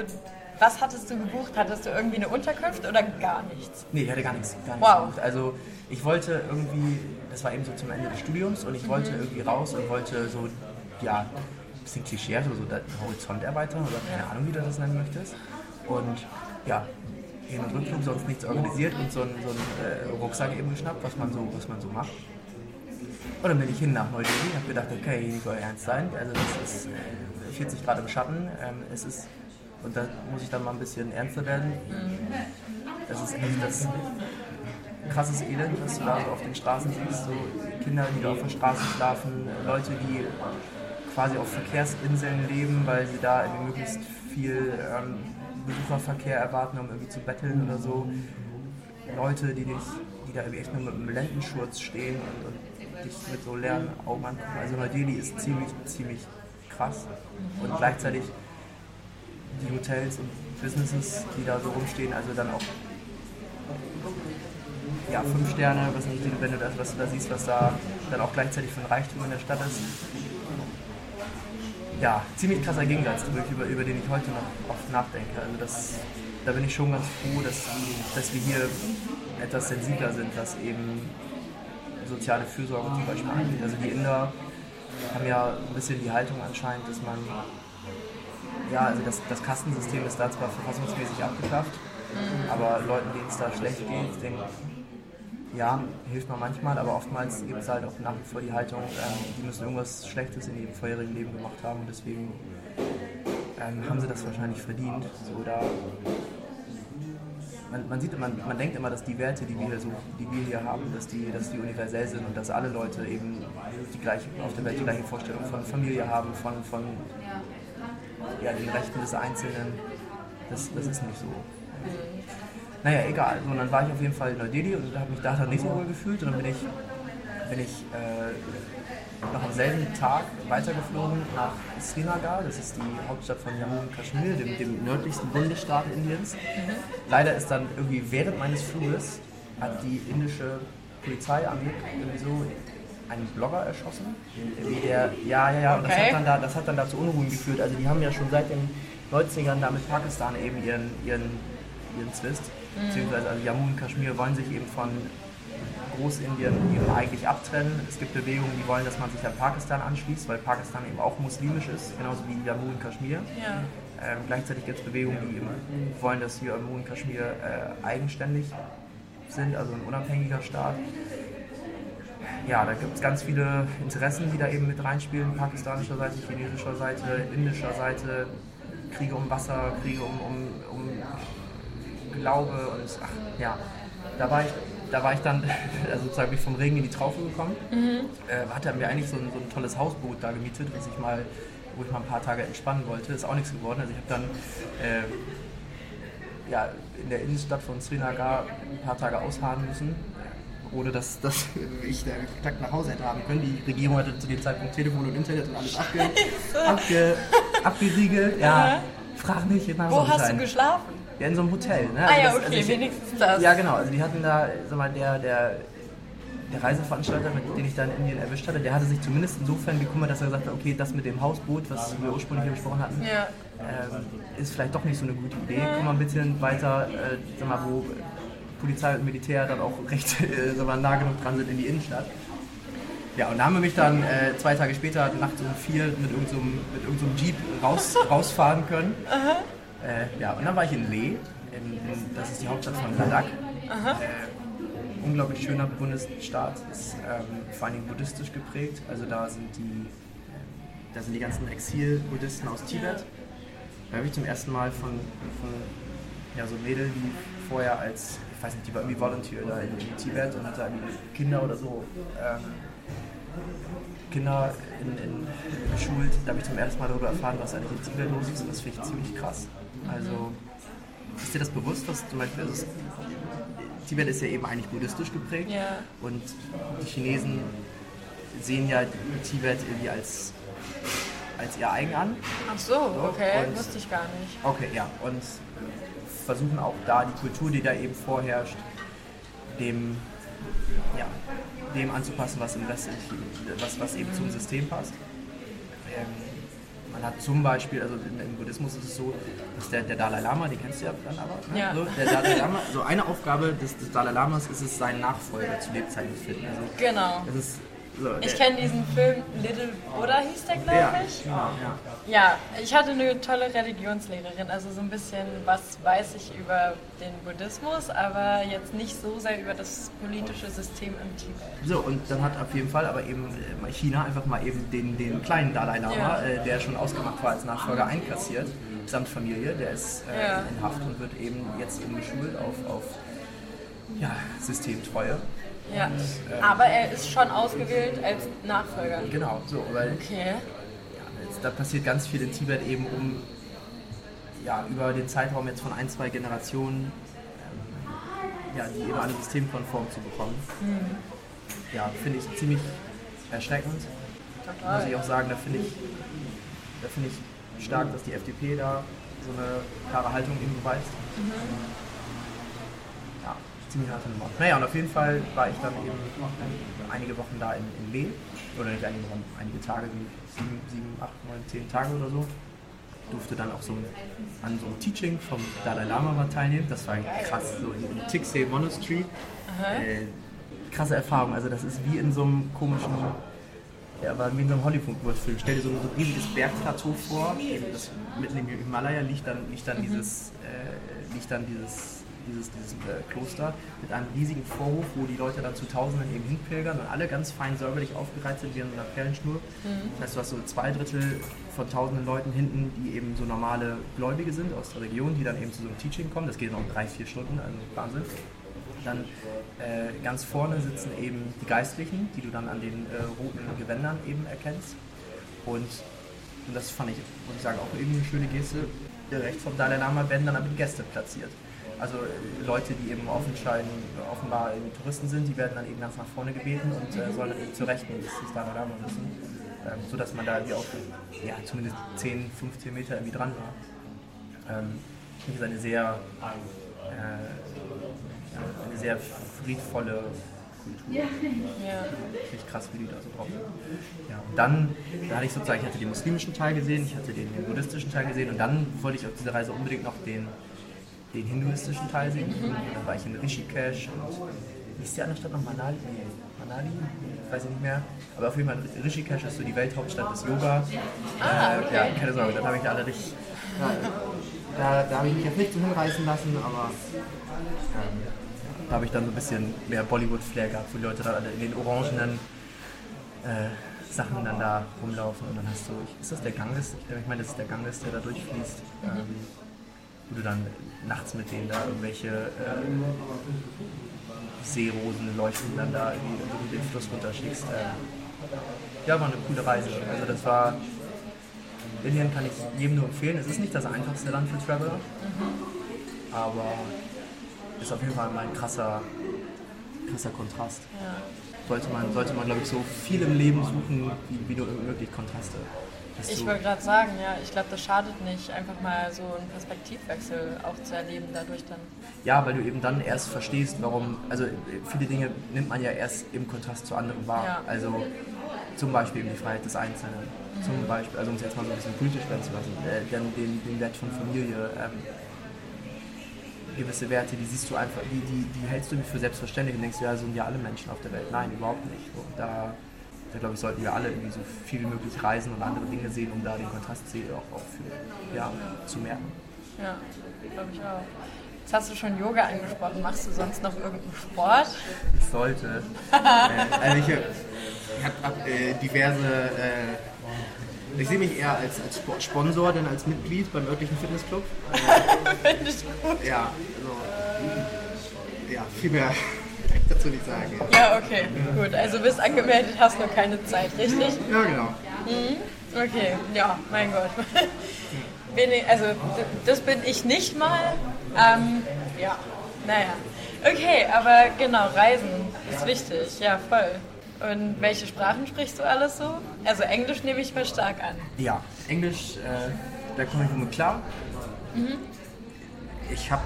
Speaker 1: was hattest du gebucht? Hattest du irgendwie eine Unterkunft oder gar nichts?
Speaker 2: Nee, ich hatte gar nichts. Gar nichts
Speaker 1: wow.
Speaker 2: Gebucht. Also, ich wollte irgendwie, das war eben so zum Ende des Studiums und ich wollte mhm. irgendwie raus und wollte so, ja, ein bisschen Klischee, also so den Horizont erweitern oder keine Ahnung, wie du das nennen möchtest. Und ja, Hin- und Rückflug, sonst nichts organisiert und so einen, so einen äh, Rucksack eben geschnappt, was man so, was man so macht. Und dann bin ich hin nach Neu-Delhi, habe gedacht, okay, hier soll ernst sein. Also das ist 40 Grad im Schatten. Es ist, und da muss ich dann mal ein bisschen ernster werden. Das ist echt das krasses Elend, was du da so auf den Straßen siehst. So Kinder, die da auf der Straße schlafen, Leute, die quasi auf Verkehrsinseln leben, weil sie da irgendwie möglichst viel ähm, Besucherverkehr erwarten, um irgendwie zu betteln oder so. Leute, die, dich, die da irgendwie echt nur mit einem Lendenschurz stehen und, und dich mit so leeren Augen angucken. Also Neu-Delhi ist ziemlich, ziemlich krass. Und gleichzeitig die Hotels und Businesses, die da so rumstehen, also dann auch ja, fünf Sterne, was nicht, wenn du das, was du da siehst, was da dann auch gleichzeitig für ein Reichtum in der Stadt ist. Ja, ziemlich krasser Gegensatz, über, über den ich heute noch oft nachdenke. Also das, da bin ich schon ganz froh, dass, dass wir hier etwas sensibler sind, was eben soziale Fürsorge zum Beispiel angeht. Also die Inder haben ja ein bisschen die Haltung anscheinend, dass man, ja, also das, das Kastensystem ist da zwar verfassungsmäßig abgeschafft, aber Leuten, denen es da schlecht geht, denen, ja, hilft man manchmal, aber oftmals gibt es halt auch nach wie vor die Haltung, ähm, die müssen irgendwas Schlechtes in ihrem vorherigen Leben gemacht haben und deswegen ähm, haben sie das wahrscheinlich verdient. So, da man, man, sieht, man, man denkt immer, dass die Werte, die wir, hier so, die wir hier haben, dass die, dass die universell sind und dass alle Leute eben die gleiche, auf der Welt die gleiche Vorstellung von Familie haben, von, von ja, den Rechten des Einzelnen. Das, das ist nicht so. Naja, egal. Und dann war ich auf jeden Fall in Neu-Delhi und habe mich da dann nicht so wohl gefühlt. Und dann bin ich, bin ich äh, noch am selben Tag weitergeflogen nach Srinagar. Das ist die Hauptstadt von Jammu und Kashmir, dem, dem nördlichsten Bundesstaat Indiens. Mhm. Leider ist dann irgendwie während meines Fluges hat die indische Polizei irgendwie so einen Blogger erschossen. Wie der, ja, ja, ja, und okay. das, hat dann da, das hat dann da zu Unruhen geführt. Also die haben ja schon seit den 90ern da mit Pakistan eben ihren, ihren, ihren Zwist. Mhm. Beziehungsweise also Jammu und Kashmir wollen sich eben von Großindien eben eigentlich abtrennen. Es gibt Bewegungen, die wollen, dass man sich an Pakistan anschließt, weil Pakistan eben auch muslimisch ist, genauso wie Jammu und Kaschmir. Ja. Ähm, gleichzeitig gibt es Bewegungen, die eben wollen, dass Jammu und Kaschmir äh, eigenständig sind, also ein unabhängiger Staat. Ja, da gibt es ganz viele Interessen, die da eben mit reinspielen, pakistanischer Seite, chinesischer Seite, indischer Seite, Kriege um Wasser, Kriege um, um, um Glaube und ach ja, da war ich da war ich dann also sozusagen vom Regen in die Traufe gekommen. Mhm. Äh, hatte mir eigentlich so ein, so ein, tolles Hausboot da gemietet, was ich mal, wo ich mal ein paar Tage entspannen wollte. Ist auch nichts geworden. Also ich habe dann äh, ja, in der Innenstadt von Srinagar ein paar Tage ausharren müssen, ohne dass, dass ich da Kontakt nach Hause hätte haben können. Die Regierung hatte zu dem Zeitpunkt Telefon und Internet und alles abge, abge, abgeriegelt. Ja, frag mich.
Speaker 1: Wo hast du geschlafen?
Speaker 2: Ja, in so einem Hotel. Ne?
Speaker 1: Ah also ah ja, das, okay, also ich, wenigstens das.
Speaker 2: Ja, genau. Also die hatten da, sag mal, der, der, der Reiseveranstalter, mit dem ich da in Indien erwischt hatte, der hatte sich zumindest insofern gekümmert, dass er gesagt hat, okay, das mit dem Hausboot, was wir ursprünglich besprochen hatten, ja. ähm, ist vielleicht doch nicht so eine gute Idee. Komm mal ein bisschen weiter, äh, sag mal, wo Polizei und Militär dann auch recht äh, sag mal, nah genug dran sind in die Innenstadt. Ja, und da haben wir mich dann äh, zwei Tage später nachts um vier mit irgendeinem so irgend so Jeep raus, rausfahren können. Äh, ja, und dann war ich in Leh, in, in, das ist die Hauptstadt von Ladakh. Äh, unglaublich schöner Bundesstaat, ist ähm, vor allem buddhistisch geprägt. Also da sind die, äh, da sind die ganzen Exil-Buddhisten aus Tibet. Da habe ich zum ersten Mal von, von ja, so Mädel, die vorher als, ich weiß nicht, die war irgendwie Volunteer da in, in Tibet und hat da Kinder oder so ähm, Kinder in, in, geschult. Da habe ich zum ersten Mal darüber erfahren, was eigentlich in Tibet los ist. Und das finde ich ziemlich krass. Also, ist dir das bewusst, dass zum Beispiel also Tibet ist ja eben eigentlich buddhistisch geprägt ja. und die Chinesen sehen ja Tibet irgendwie als, als ihr eigen an.
Speaker 1: Ach so, okay, und, wusste ich gar nicht.
Speaker 2: Okay, ja, und versuchen auch da die Kultur, die da eben vorherrscht, dem, ja, dem anzupassen, was im Westen, was, was eben zum System passt. Ähm, man hat zum Beispiel, also im Buddhismus ist es so, dass der, der Dalai Lama, den kennst du ja dann aber, ne? ja. So, der Dalai Lama, so eine Aufgabe des, des Dalai Lamas ist es, seinen Nachfolger zu Lebzeiten zu finden. Also,
Speaker 1: genau.
Speaker 2: Das ist so,
Speaker 1: ich kenne diesen Film Little Buddha hieß der, glaube
Speaker 2: ja,
Speaker 1: ich.
Speaker 2: Genau, ja.
Speaker 1: ja, ich hatte eine tolle Religionslehrerin, also so ein bisschen was weiß ich über den Buddhismus, aber jetzt nicht so sehr über das politische System im Tibet.
Speaker 2: So, und dann hat auf jeden Fall aber eben äh, China einfach mal eben den, den kleinen Dalai Lama, ja. äh, der schon ausgemacht war als Nachfolger, einkassiert, samt Familie, der ist äh, in Haft und wird eben jetzt umgeschult auf, auf ja, Systemtreue.
Speaker 1: Ja, und, ähm, aber er ist schon ausgewählt als Nachfolger.
Speaker 2: Genau, so, weil
Speaker 1: okay.
Speaker 2: ja, da passiert ganz viel in Tibet eben, um ja, über den Zeitraum jetzt von ein, zwei Generationen ähm, ja, die eben alle systemkonform zu bekommen. Mhm. Ja, finde ich ziemlich erschreckend. Total. Muss ich auch sagen, da finde ich, da find ich stark, dass die FDP da so eine klare Haltung eben beweist. Mhm ziemlich harte Nummer. Naja, und auf jeden Fall war ich dann eben einige Wochen da in, in Leh, oder nicht einige Wochen, einige Tage, sieben, sieben, acht, neun, zehn Tage oder so. Durfte dann auch so an so einem Teaching vom Dalai Lama mal teilnehmen. Das war krass, so in, in Tixay Monastery. Äh, krasse Erfahrung, also das ist wie in so einem komischen ja, aber wie in so einem Hollywood-Film. Stell dir so ein, so ein riesiges Bergplateau vor. Das, mitten im Himalaya liegt dann, liegt dann, mhm. dieses, äh, liegt dann dieses dieses, dieses äh, Kloster, mit einem riesigen Vorhof, wo die Leute dann zu Tausenden eben hinpilgern und alle ganz fein säuberlich aufgereiht sind wie an einer Perlenschnur. Mhm. Das heißt, du hast so zwei Drittel von tausenden Leuten hinten, die eben so normale Gläubige sind aus der Region, die dann eben zu so einem Teaching kommen. Das geht noch drei, vier Stunden, also Wahnsinn. Dann äh, ganz vorne sitzen eben die Geistlichen, die du dann an den äh, roten Gewändern eben erkennst. Und, und das fand ich, muss ich sagen, auch eben eine schöne Geste. Rechts vom Dalai Lama werden dann aber die Gäste platziert. Also Leute, die eben offenbar Touristen sind, die werden dann eben ganz nach vorne gebeten und äh, sollen dann eben zur Rechten Dalai Lama müssen. Ähm, sodass man da irgendwie auch ja, zumindest 10, 15 Meter irgendwie dran war. Ähm, das ist eine sehr äh, eine sehr friedvolle Kultur. Ja. Richtig krass, wie die da so drauf sind. Ja, und dann, da hatte ich sozusagen, ich hatte den muslimischen Teil gesehen, ich hatte den buddhistischen Teil gesehen und dann wollte ich auf dieser Reise unbedingt noch den, den hinduistischen Teil sehen. Dann war ich in Rishikesh und wie ist die andere Stadt noch? Manali? Manali? Ich weiß ich nicht mehr. Aber auf jeden Fall Rishikesh ist so die Welthauptstadt des Yoga. Ah, okay. äh, ja, keine Sorge, dann habe ich alle richtig. Da, da habe ich mich jetzt nicht so hinreißen lassen, aber ähm, da habe ich dann so ein bisschen mehr Bollywood-Flair gehabt, wo die Leute dann alle in den orangenen äh, Sachen dann da rumlaufen und dann hast du, ist das der Ganges? Ich meine, das ist der Ganges, der da durchfließt. Ähm, wo du dann nachts mit denen da irgendwelche äh, Seerosen leuchten dann da irgendwie den Fluss runterschickst. Äh, ja, war eine coole Reise. Also das war Indien kann ich jedem nur empfehlen. Es ist nicht das einfachste Land für Traveler, mhm. aber ist auf jeden Fall mal ein krasser, krasser Kontrast. Ja. Sollte man, sollte man glaube ich, so viel im Leben suchen, wie, wie nur möglich Kontraste.
Speaker 1: Ich wollte gerade sagen, ja, ich glaube, das schadet nicht, einfach mal so einen Perspektivwechsel auch zu erleben dadurch dann.
Speaker 2: Ja, weil du eben dann erst verstehst, warum, also viele Dinge nimmt man ja erst im Kontrast zu anderen wahr. Ja. Also zum Beispiel die Freiheit des Einzelnen, mhm. zum Beispiel, also um es jetzt mal so ein bisschen politisch werden zu lassen, äh, den, den Wert von Familie, ähm, gewisse Werte, die siehst du einfach, die, die, die hältst du für selbstverständlich und denkst, ja, so sind ja alle Menschen auf der Welt. Nein, überhaupt nicht. Und da, da glaube ich, sollten wir alle irgendwie so viel wie möglich reisen und andere Dinge sehen, um da den Kontrast auch, auch für, ja, zu merken.
Speaker 1: Ja, glaube ich auch. Jetzt hast du schon Yoga angesprochen. Machst du sonst noch irgendeinen Sport?
Speaker 2: Ich sollte. äh, also ich, ich habe äh, diverse äh, ich sehe mich eher als, als Sponsor, denn als Mitglied beim örtlichen Fitnessclub. Finde ich gut. Ja, also, ja, viel mehr ich dazu nicht sagen.
Speaker 1: Ja, okay, ja. gut. Also bist angemeldet, hast nur keine Zeit, richtig?
Speaker 2: Ja, genau.
Speaker 1: Mhm. Okay, ja, mein Gott. also, das bin ich nicht mal. Ähm, ja, naja. Okay, aber genau, Reisen ist wichtig, ja, voll. Und welche Sprachen sprichst du alles so? Also Englisch nehme ich mal stark an.
Speaker 2: Ja, Englisch, äh, da komme ich mit klar. Mhm. Ich habe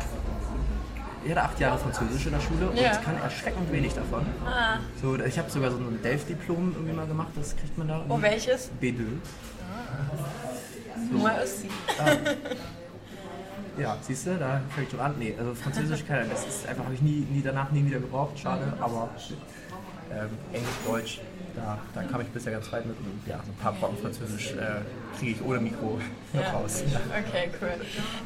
Speaker 2: ich hatte acht Jahre Französisch in der Schule und ja. ich kann erschreckend wenig davon. Ah. So, ich habe sogar so ein Delft-Diplom irgendwie mal gemacht, das kriegt man da.
Speaker 1: Oh, welches?
Speaker 2: B2.
Speaker 1: Ah. So. Mal aussi. Ah.
Speaker 2: Ja, siehst du, da fängt schon an. Nee, also Französisch kann das ist einfach, habe ich nie, nie danach nie wieder gebraucht, schade, aber ähm, Englisch, Deutsch, da, da kam ich bisher ganz weit mit. Und ja, so ein paar Brocken Französisch äh, kriege ich ohne Mikro noch ja. raus.
Speaker 1: Okay, cool.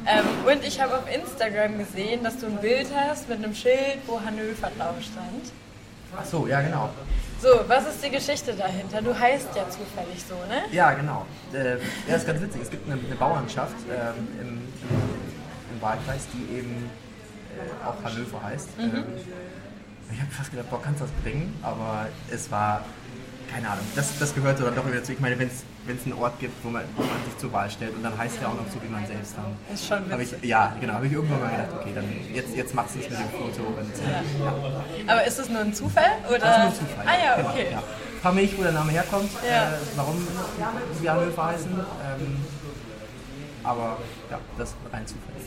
Speaker 1: Ähm, und ich habe auf Instagram gesehen, dass du ein Bild hast mit einem Schild, wo Hannover drauf stand.
Speaker 2: Ach so, ja, genau.
Speaker 1: So, was ist die Geschichte dahinter? Du heißt ja zufällig so, ne?
Speaker 2: Ja, genau. Äh, ja, ist ganz witzig. Es gibt eine, eine Bauernschaft äh, im, im, Wahlkreis, die eben äh, auch Hannover heißt. Mhm. Ähm, ich habe fast gedacht, boah, kannst du das bringen? Aber es war, keine Ahnung, das, das gehörte dann doch wieder zu. Ich meine, wenn es einen Ort gibt, wo man, wo man sich zur Wahl stellt und dann heißt ja auch noch so, wie man selbst dann.
Speaker 1: Ist schon witzig.
Speaker 2: Ich, ja, genau, habe ich irgendwann mal gedacht, okay, dann jetzt, jetzt machst du es mit dem Foto. Und, ja.
Speaker 1: Ja. Aber ist das nur ein Zufall? Oder?
Speaker 2: Das ist nur ein Zufall.
Speaker 1: Ah ja, okay. Genau, ja.
Speaker 2: Frag mich, wo der Name herkommt, äh, warum wir Hanöfer heißen. Ähm, aber ja, das ist rein zufällig.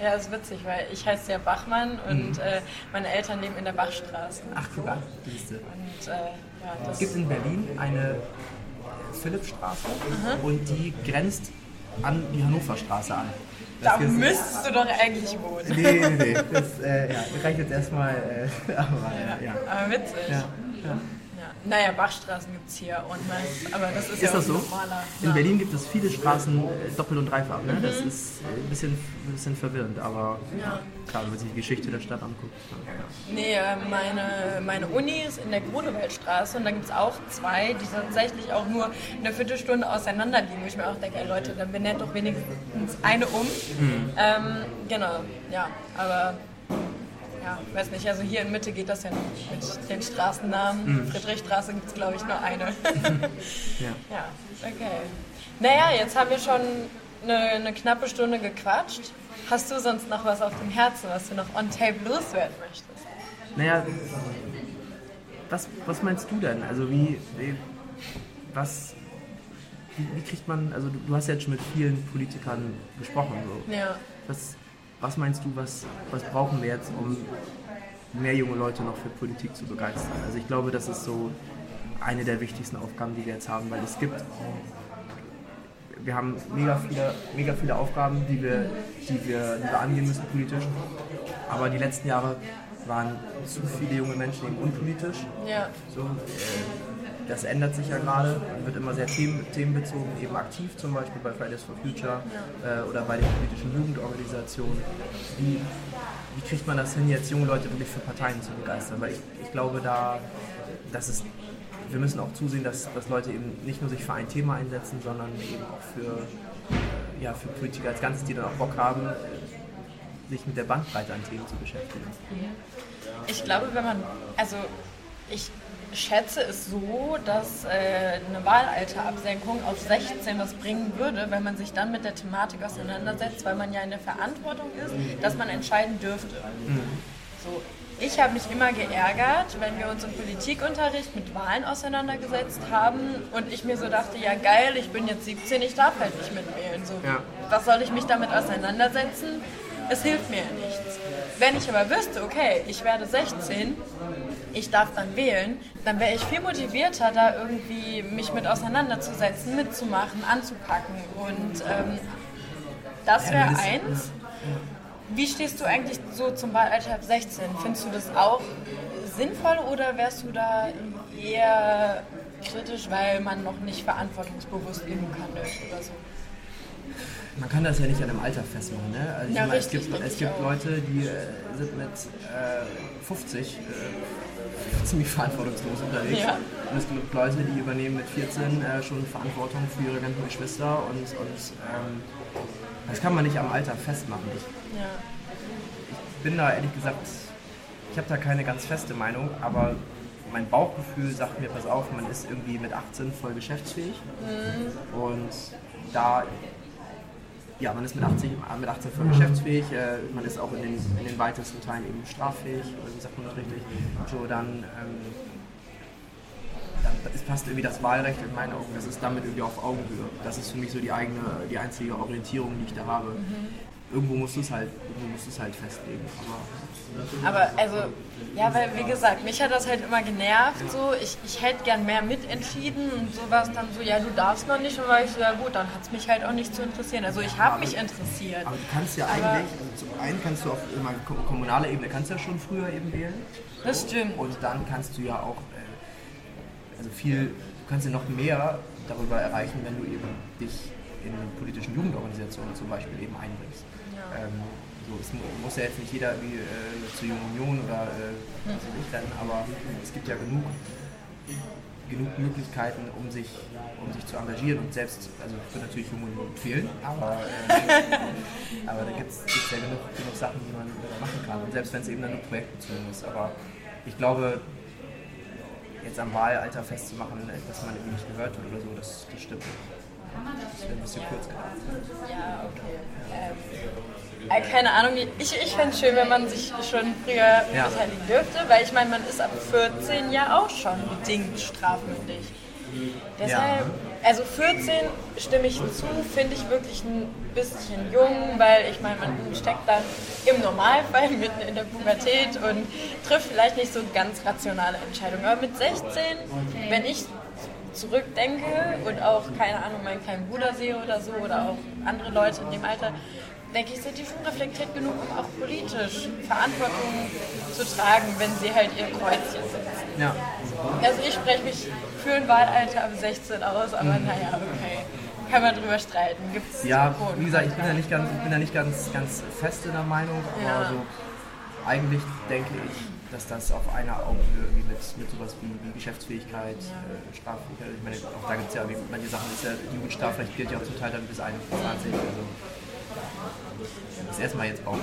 Speaker 1: Ja, das ist witzig, weil ich heiße ja Bachmann und mhm. äh, meine Eltern leben in der Bachstraße.
Speaker 2: Ach, guck an, siehste. Und, äh, ja, es gibt in Berlin eine Philippstraße mhm. und die grenzt an die Hannoverstraße an.
Speaker 1: Das da müsstest du doch eigentlich wohnen.
Speaker 2: Nee, nee, nee. Das äh, ja, reicht jetzt erstmal. Äh, aber, ja.
Speaker 1: aber witzig.
Speaker 2: Ja, ja.
Speaker 1: Naja, Bachstraßen gibt es hier und meist, aber das ist, ist ja
Speaker 2: das
Speaker 1: so?
Speaker 2: normaler. In ja. Berlin gibt es viele Straßen äh, doppelt und dreifach. Ne? Mhm. Das ist ein bisschen, ein bisschen verwirrend, aber ja. klar, wenn man sich die Geschichte der Stadt anguckt.
Speaker 1: Ja. Nee, äh, meine, meine Uni ist in der Grunewaldstraße und da gibt es auch zwei, die tatsächlich auch nur eine Viertelstunde auseinander liegen. Wo ich mir auch denke, ey Leute, dann benennt doch wenigstens eine um. Mhm. Ähm, genau, ja, aber ja, weiß nicht, also hier in Mitte geht das ja noch mit den Straßennamen. Mhm. Friedrichstraße gibt es, glaube ich, nur eine. ja. ja, okay. Naja, jetzt haben wir schon eine, eine, knappe Stunde gequatscht. Hast du sonst noch was auf dem Herzen, was du noch on tape loswerden möchtest?
Speaker 2: Naja, was, was meinst du denn? Also wie, wie was, wie, wie, kriegt man, also du, du, hast jetzt schon mit vielen Politikern gesprochen. So. Ja. Was, was meinst du, was, was brauchen wir jetzt, um mehr junge Leute noch für Politik zu begeistern? Also ich glaube, das ist so eine der wichtigsten Aufgaben, die wir jetzt haben, weil es gibt, wir haben mega viele, mega viele Aufgaben, die wir, die, wir, die wir angehen müssen politisch, aber die letzten Jahre waren zu viele junge Menschen eben unpolitisch. Ja. So, äh, das ändert sich ja gerade, wird immer sehr themen, themenbezogen, eben aktiv zum Beispiel bei Fridays for Future äh, oder bei den politischen Jugendorganisationen. Wie, wie kriegt man das hin, jetzt junge Leute wirklich für Parteien zu begeistern? Weil ich, ich glaube, da, das ist, wir müssen auch zusehen, dass, dass Leute eben nicht nur sich für ein Thema einsetzen, sondern eben auch für, ja, für Politiker als Ganzes, die dann auch Bock haben, sich mit der Bandbreite an Themen zu beschäftigen.
Speaker 1: Ich glaube, wenn man, also ich schätze es so, dass äh, eine Wahlalterabsenkung auf 16 was bringen würde, wenn man sich dann mit der Thematik auseinandersetzt, weil man ja in der Verantwortung ist, dass man entscheiden dürfte. Mhm. So. Ich habe mich immer geärgert, wenn wir uns im Politikunterricht mit Wahlen auseinandergesetzt haben und ich mir so dachte, ja geil, ich bin jetzt 17, ich darf halt nicht mitwählen. So, ja. Was soll ich mich damit auseinandersetzen? Es hilft mir ja nichts. Wenn ich aber wüsste, okay, ich werde 16, ich darf dann wählen, dann wäre ich viel motivierter, da irgendwie mich mit auseinanderzusetzen, mitzumachen, anzupacken. Und ähm, das wäre eins. Wie stehst du eigentlich so zum Wahlalter ab 16? Findest du das auch sinnvoll oder wärst du da eher kritisch, weil man noch nicht verantwortungsbewusst genug handelt oder so?
Speaker 2: Man kann das ja nicht an einem Alter festmachen. Ne? Also ja, meine, richtig, es gibt, es gibt Leute, die äh, sind mit äh, 50 äh, ziemlich verantwortungslos unterwegs. Ja. Und es gibt Leute, die übernehmen mit 14 äh, schon Verantwortung für ihre ganzen Geschwister und, und ähm, das kann man nicht am Alter festmachen. Ich, ja. ich bin da ehrlich gesagt, ich habe da keine ganz feste Meinung, aber mein Bauchgefühl sagt mir, pass auf, man ist irgendwie mit 18 voll geschäftsfähig mhm. und da ja, man ist mit 18, mit 18 voll geschäftsfähig, äh, man ist auch in den, in den weitesten Teilen eben straffähig, oder wie sagt man das richtig? So, dann, ähm, dann passt irgendwie das Wahlrecht in meinen Augen, das ist damit irgendwie auf Augenhöhe. Das ist für mich so die eigene, die einzige Orientierung, die ich da habe. Mhm irgendwo musst du es halt, irgendwo musst du es halt festlegen.
Speaker 1: Aber, aber also, ja, weil wie gesagt, mich hat das halt immer genervt. So, ich, ich hätte gern mehr mitentschieden und so war es dann so, ja, du darfst noch nicht. Und war ich so, ja gut, dann hat es mich halt auch nicht zu interessieren. Also ich habe mich interessiert.
Speaker 2: Aber du kannst ja aber eigentlich, also zum einen kannst du auf kommunaler Ebene kannst du ja schon früher eben wählen.
Speaker 1: Das stimmt.
Speaker 2: Und dann kannst du ja auch, äh, also viel, du kannst ja noch mehr darüber erreichen, wenn du eben dich in politischen Jugendorganisationen zum Beispiel eben einbringst. Ähm, so, es muss ja jetzt nicht jeder wie äh, zur Union oder äh, was weiß ich rennen, aber es gibt ja genug, genug Möglichkeiten, um sich, um sich zu engagieren und selbst, also ich würde natürlich Jungen Union empfehlen, aber, äh, aber da gibt es ja genug, genug Sachen, die man machen kann. Und selbst wenn es eben dann nur projektbezogen ist. Aber ich glaube, jetzt am Wahlalter festzumachen, dass man irgendwie nicht gehört wird oder so, das, das stimmt nicht. Das wäre ein bisschen kurz gedacht.
Speaker 1: Ja, okay. Ähm, äh, keine Ahnung, ich, ich fände es schön, wenn man sich schon früher ja. beteiligen dürfte, weil ich meine, man ist ab 14 ja auch schon bedingt strafmündig. Deshalb, ja. also 14 stimme ich zu, finde ich wirklich ein bisschen jung, weil ich meine, man steckt dann im Normalfall mitten in der Pubertät und trifft vielleicht nicht so ganz rationale Entscheidungen. Aber mit 16, wenn ich zurückdenke und auch, keine Ahnung, meinen kleinen Bruder sehe oder so oder auch andere Leute in dem Alter, denke ich, sind die schon reflektiert genug, um auch politisch Verantwortung zu tragen, wenn sie halt ihr Kreuzchen setzen.
Speaker 2: Ja.
Speaker 1: Also ich spreche mich für ein Wahlalter ab 16 aus, aber mhm. naja, okay. Kann man drüber streiten. Gibt's
Speaker 2: ja, wie gesagt, ich bin ja nicht ganz, ich bin ja nicht ganz, ganz fest in der Meinung, aber ja. so, eigentlich denke ich, dass das auf einer Augenhöhe irgendwie mit, mit sowas wie, wie Geschäftsfähigkeit, äh, Straffähigkeit, ich meine, auch da gibt es ja manche Sachen, ist ja, Jugendstrafrecht gilt ja auch zum Teil dann bis 21, also ist erstmal jetzt auch.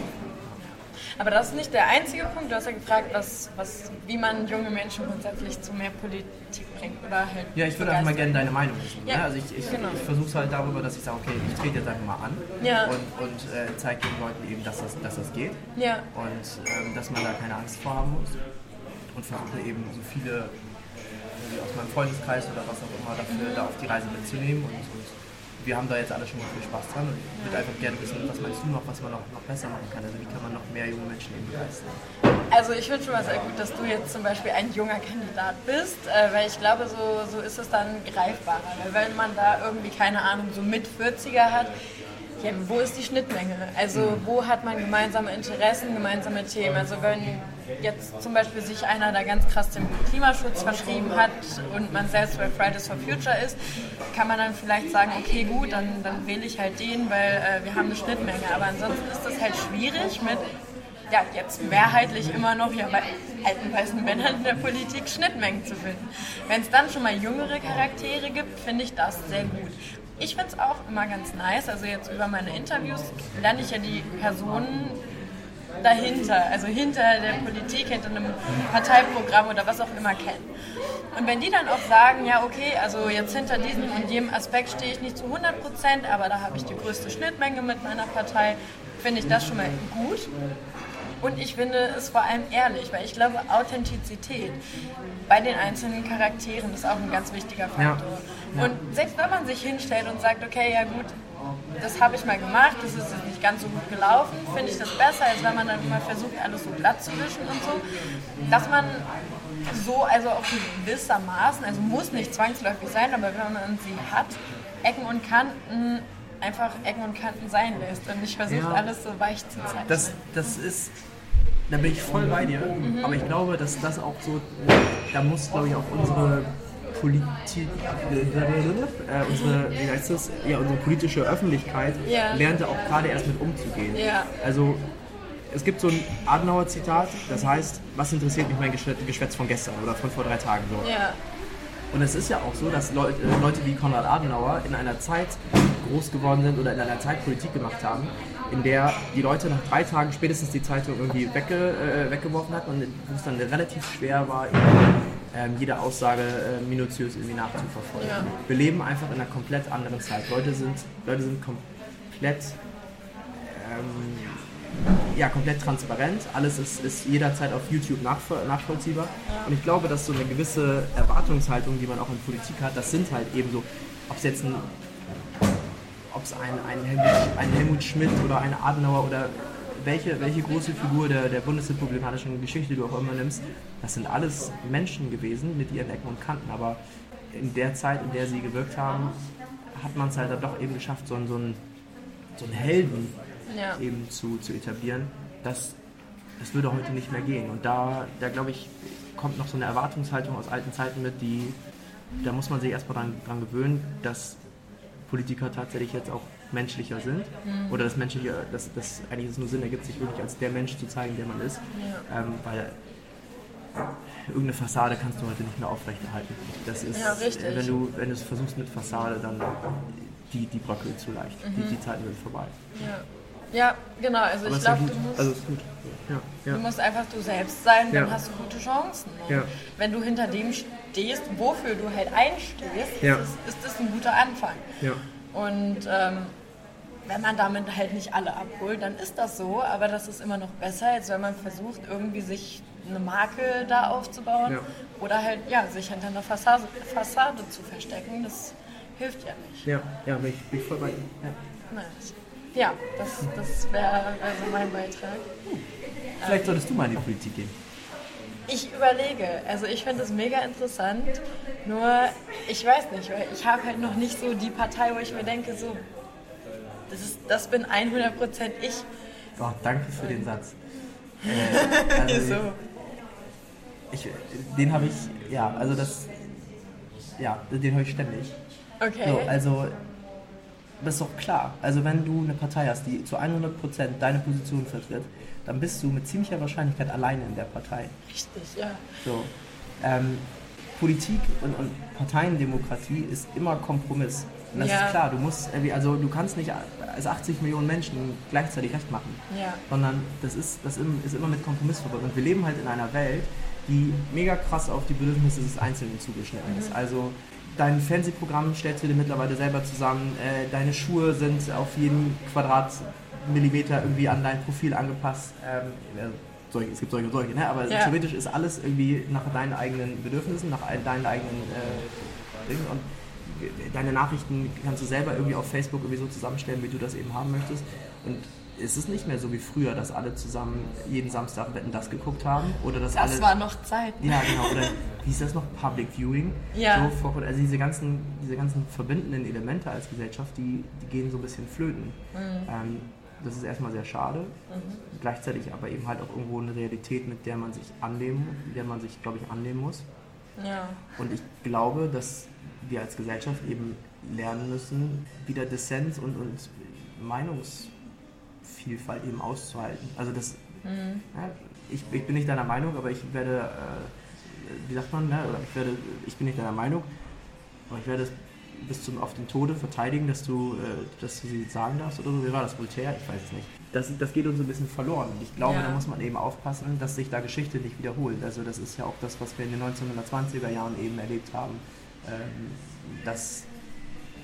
Speaker 1: Aber das ist nicht der einzige Punkt. Du hast ja gefragt, was, was, wie man junge Menschen grundsätzlich zu mehr Politik bringt. Oder halt
Speaker 2: ja, ich würde einfach mal gerne deine Meinung wissen. Ja, ne? Also ich, ich, genau. ich versuche es halt darüber, dass ich sage, okay, ich trete jetzt einfach mal an ja. und, und äh, zeige den Leuten eben, dass das, dass das geht.
Speaker 1: Ja.
Speaker 2: Und ähm, dass man da keine Angst vor haben muss. Und versuche eben so viele aus meinem Freundeskreis oder was auch immer dafür da auf die Reise mitzunehmen und, und wir haben da jetzt alle schon viel Spaß dran und ich würde einfach gerne wissen, was meinst du noch, was man noch, noch besser machen kann? Also wie kann man noch mehr junge Menschen eben begeistern?
Speaker 1: Also ich finde schon mal sehr gut, dass du jetzt zum Beispiel ein junger Kandidat bist, äh, weil ich glaube, so, so ist es dann greifbarer. Weil wenn man da irgendwie, keine Ahnung, so mit 40er hat, ja, wo ist die Schnittmenge? Also wo hat man gemeinsame Interessen, gemeinsame Themen? Also wenn jetzt zum Beispiel sich einer da ganz krass dem Klimaschutz verschrieben hat und man selbst bei Fridays for Future ist, kann man dann vielleicht sagen, okay gut, dann, dann wähle ich halt den, weil äh, wir haben eine Schnittmenge. Aber ansonsten ist das halt schwierig mit ja, jetzt mehrheitlich immer noch ja, bei alten weißen Männern in der Politik Schnittmengen zu finden. Wenn es dann schon mal jüngere Charaktere gibt, finde ich das sehr gut. Ich finde es auch immer ganz nice, also jetzt über meine Interviews lerne ich ja die Personen dahinter, also hinter der Politik, hinter einem Parteiprogramm oder was auch immer kennen. Und wenn die dann auch sagen, ja okay, also jetzt hinter diesem und jedem Aspekt stehe ich nicht zu 100 Prozent, aber da habe ich die größte Schnittmenge mit meiner Partei, finde ich das schon mal gut. Und ich finde es vor allem ehrlich, weil ich glaube, Authentizität bei den einzelnen Charakteren ist auch ein ganz wichtiger Faktor. Ja. Ja. Und selbst wenn man sich hinstellt und sagt, okay, ja gut, das habe ich mal gemacht, das ist jetzt nicht ganz so gut gelaufen, finde ich das besser, als wenn man dann mal versucht, alles so glatt zu wischen und so. Dass man so, also auch gewissermaßen, also muss nicht zwangsläufig sein, aber wenn man sie hat, Ecken und Kanten einfach Ecken und Kanten sein lässt und nicht versucht, ja. alles so weich zu zeichnen.
Speaker 2: Das, das ist da bin ich voll bei dir. Mhm. Aber ich glaube, dass das auch so, da muss, glaube ich, auch unsere Politik, äh, unsere, wie heißt das? Ja, unsere politische Öffentlichkeit ja. lernte auch gerade erst mit umzugehen.
Speaker 1: Ja.
Speaker 2: Also es gibt so ein Adenauer-Zitat, das heißt, was interessiert mich mein Geschwätz von gestern oder von vor drei Tagen so.
Speaker 1: Ja.
Speaker 2: Und es ist ja auch so, dass Leute, Leute wie Konrad Adenauer in einer Zeit groß geworden sind oder in einer Zeit Politik gemacht haben, in der die Leute nach drei Tagen spätestens die Zeitung irgendwie wegge, äh, weggeworfen hatten und wo es dann relativ schwer war, ähm, jede Aussage äh, minutiös irgendwie nachzuverfolgen. Ja. Wir leben einfach in einer komplett anderen Zeit. Leute sind, Leute sind komplett, ähm, ja, komplett transparent. Alles ist, ist jederzeit auf YouTube nachvollziehbar. Ja. Und ich glaube, dass so eine gewisse Erwartungshaltung, die man auch in Politik hat, das sind halt eben so, ob es jetzt ein ob es ein, ein, Helmut, ein Helmut Schmidt oder ein Adenauer oder welche, welche große Figur der, der bundesrepublikanischen Geschichte du auch immer nimmst, das sind alles Menschen gewesen mit ihren Ecken und Kanten, aber in der Zeit, in der sie gewirkt haben, hat man es halt dann doch eben geschafft, so, einen, so, einen, so einen Helden ja. eben zu, zu etablieren. Das, das würde heute nicht mehr gehen. Und da, da glaube ich, kommt noch so eine Erwartungshaltung aus alten Zeiten mit, die, da muss man sich erstmal dran, dran gewöhnen, dass Politiker tatsächlich jetzt auch menschlicher sind. Mhm. Oder das Menschliche, dass das eigentlich es nur Sinn ergibt, sich wirklich als der Mensch zu zeigen, der man ist. Ja. Ähm, weil irgendeine Fassade kannst du heute nicht mehr aufrechterhalten. Das ist,
Speaker 1: ja, äh,
Speaker 2: wenn du wenn du es versuchst mit Fassade, dann die, die bröckelt zu leicht. Mhm. Die, die Zeiten sind vorbei.
Speaker 1: Ja. Ja, genau. Also Aber ich glaube, du musst,
Speaker 2: also ja, ja.
Speaker 1: du musst einfach du selbst sein, dann hast du gute Chancen. Wenn du hinter dem stehst, wofür du halt einstehst, ist, ist, das ein guter Anfang. Und ähm, wenn man damit halt nicht alle abholt, dann ist das so, aber das ist immer noch besser, als wenn man versucht, irgendwie sich eine Marke da aufzubauen ja. oder halt ja, sich hinter einer Fassade, Fassade zu verstecken. Das hilft ja nicht.
Speaker 2: Ja, ja, bin ich, bin ich voll bei dir. Ja.
Speaker 1: Nice. Ja, das, das wäre also mein Beitrag.
Speaker 2: Vielleicht solltest du mal in die Politik gehen.
Speaker 1: Ich überlege, also ich finde es mega interessant, nur ich weiß nicht, weil ich habe halt noch nicht so die Partei, wo ich mir denke, so Das, ist, das bin 100% ich.
Speaker 2: Oh, danke für den Satz. Äh, also
Speaker 1: so.
Speaker 2: ich, den habe ich, ja, also das, ja, den höre ich ständig.
Speaker 1: Okay.
Speaker 2: So, also, das ist doch klar. Also, wenn du eine Partei hast, die zu 100% deine Position vertritt, dann bist du mit ziemlicher Wahrscheinlichkeit alleine in der Partei.
Speaker 1: Richtig, ja.
Speaker 2: So. Ähm, Politik und, und Parteiendemokratie ist immer Kompromiss. Und das
Speaker 1: Ja.
Speaker 2: ist klar, du musst, also du kannst nicht als 80 Millionen Menschen gleichzeitig recht machen,
Speaker 1: Ja.
Speaker 2: sondern das ist, das ist immer mit Kompromiss verbunden. Und wir leben halt in einer Welt, die mega krass auf die Bedürfnisse des Einzelnen zugeschnitten ist. Also dein Fernsehprogramm stellst du dir mittlerweile selber zusammen, äh, deine Schuhe sind auf jeden Quadratmillimeter irgendwie an dein Profil angepasst. Ähm, äh, solche, es gibt solche und solche, ne? aber
Speaker 1: Ja.
Speaker 2: theoretisch ist alles irgendwie nach deinen eigenen Bedürfnissen, nach ein- deinen eigenen äh, Dingen. Und deine Nachrichten kannst du selber irgendwie auf Facebook irgendwie so zusammenstellen, wie du das eben haben möchtest. Und es ist nicht mehr so wie früher, dass alle zusammen jeden Samstag Wetten das geguckt haben oder dass
Speaker 1: Das
Speaker 2: alle
Speaker 1: war noch Zeit.
Speaker 2: ja, genau. Oder wie ist das noch? Public Viewing.
Speaker 1: Ja.
Speaker 2: So, also diese ganzen, diese ganzen verbindenden Elemente als Gesellschaft, die, die gehen so ein bisschen flöten. Ähm, das ist erstmal sehr schade. Gleichzeitig aber eben halt auch irgendwo eine Realität, mit der man sich annehmen, mit der man sich, glaube ich, annehmen muss.
Speaker 1: Ja.
Speaker 2: Und ich glaube, dass wir als Gesellschaft eben lernen müssen, wieder Dissens und, und Meinungsvielfalt eben auszuhalten. Also das, ja, ich, ich bin nicht deiner Meinung, aber ich werde, äh, wie sagt man, ne? oder ich werde, ich bin nicht deiner Meinung, aber ich werde es bis zum auf den Tode verteidigen, dass du, äh, dass du sie sagen darfst oder so. Wie war das, Voltaire? Ich weiß es nicht. Das, das geht uns ein bisschen verloren. Und ich glaube,
Speaker 1: Ja.
Speaker 2: da muss man eben aufpassen, dass sich da Geschichte nicht wiederholt. Also das ist ja auch das, was wir in den 1920er Jahren eben erlebt haben, ähm, dass,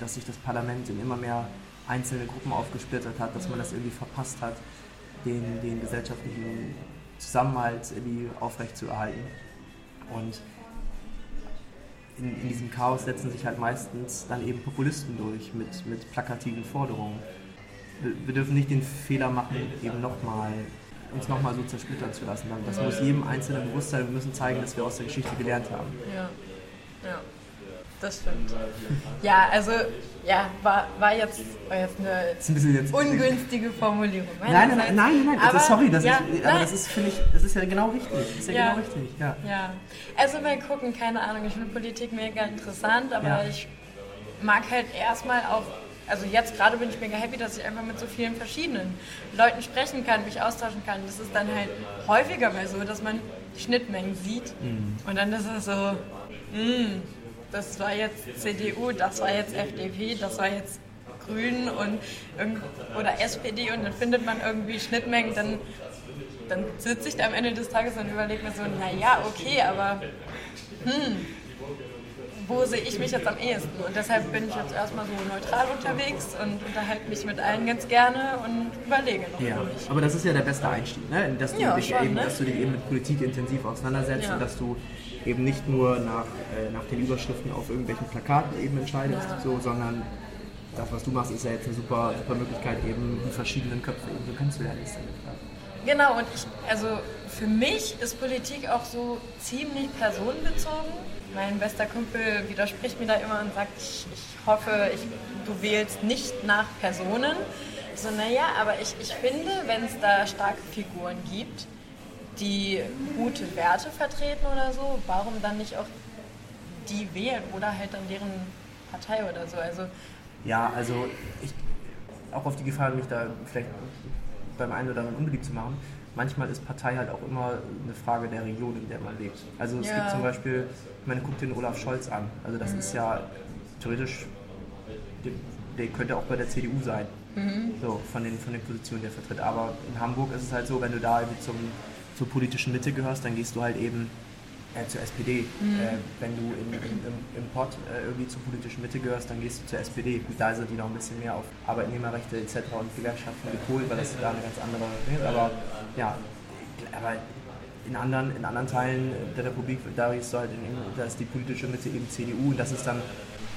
Speaker 2: dass sich das Parlament in immer mehr einzelne Gruppen aufgesplittert hat, dass man das irgendwie verpasst hat, den, den gesellschaftlichen Zusammenhalt irgendwie aufrechtzuerhalten. Und in, in diesem Chaos setzen sich halt meistens dann eben Populisten durch mit, mit plakativen Forderungen. Wir, wir dürfen nicht den Fehler machen, eben nochmal uns nochmal so zersplittern zu lassen. Das muss jedem Einzelnen bewusst sein. Wir müssen zeigen, dass wir aus der Geschichte gelernt haben.
Speaker 1: Ja. Ja. Das stimmt. Ja, also, ja, war, war, jetzt, war jetzt eine
Speaker 2: jetzt
Speaker 1: ungünstige Formulierung.
Speaker 2: Nein, nein, nein, nein, nein,
Speaker 1: Aber,
Speaker 2: also sorry, das
Speaker 1: ja,
Speaker 2: ist, aber
Speaker 1: nein.
Speaker 2: das ist, finde ich, das ist ja genau richtig. Das ist ja,
Speaker 1: Ja.
Speaker 2: genau richtig, ja.
Speaker 1: Ja, also mal gucken, keine Ahnung, ich finde Politik mega interessant, aber
Speaker 2: Ja.
Speaker 1: ich mag halt erstmal auch, also jetzt gerade bin ich mega happy, dass ich einfach mit so vielen verschiedenen Leuten sprechen kann, mich austauschen kann. Das ist dann halt häufiger mal so, dass man Schnittmengen sieht
Speaker 2: Mhm.
Speaker 1: und dann ist es so, hm, das war jetzt CDU, das war jetzt FDP, das war jetzt Grünen und oder SPD und dann findet man irgendwie Schnittmengen, dann dann sitze ich da am Ende des Tages und überlege mir so, naja, okay, aber hm, wo sehe ich mich jetzt am ehesten? Und deshalb bin ich jetzt erstmal so neutral unterwegs und unterhalte mich mit allen ganz gerne und überlege noch
Speaker 2: Ja, aber das ist ja der beste Einstieg, ne? dass, du
Speaker 1: Ja,
Speaker 2: dich
Speaker 1: schon,
Speaker 2: eben,
Speaker 1: ne?
Speaker 2: dass du dich eben mit Politik intensiv auseinandersetzt
Speaker 1: Ja.
Speaker 2: und dass du eben nicht nur nach, äh, nach den Überschriften auf irgendwelchen Plakaten eben entscheidest, so, sondern das, was du machst, ist ja jetzt eine super, super Möglichkeit, eben die verschiedenen Köpfe eben so kennenzulernen.
Speaker 1: Genau, und ich, also für mich ist Politik auch so ziemlich personenbezogen. Mein bester Kumpel widerspricht mir da immer und sagt, ich, ich hoffe, ich, du wählst nicht nach Personen. So, naja, aber ich, ich finde, wenn es da starke Figuren gibt, die gute Werte vertreten oder so, warum dann nicht auch die wählen oder halt dann deren Partei oder so. Also
Speaker 2: Ja, also ich, auch auf die Gefahr, mich da vielleicht beim einen oder anderen unbeliebt zu machen, manchmal ist Partei halt auch immer eine Frage der Region, in der man lebt. Also es
Speaker 1: Ja.
Speaker 2: gibt zum Beispiel, ich meine, guck dir den Olaf Scholz an. Also das ist ja theoretisch, der, der könnte auch bei der CDU sein. So, von den, von den Positionen, die er vertritt. Aber in Hamburg ist es halt so, wenn du da irgendwie zum, zur politischen Mitte gehörst, dann gehst du halt eben äh, zur SPD. Äh, wenn du in, in, im, im Pott äh, irgendwie zur politischen Mitte gehörst, dann gehst du zur SPD. Gut, da sind die noch ein bisschen mehr auf Arbeitnehmerrechte etc. und Gewerkschaften gepolt, weil das da eine ganz andere ist. Aber ja, aber in anderen, in anderen Teilen der Republik, da ist halt in, da ist die politische Mitte eben CDU und das ist dann,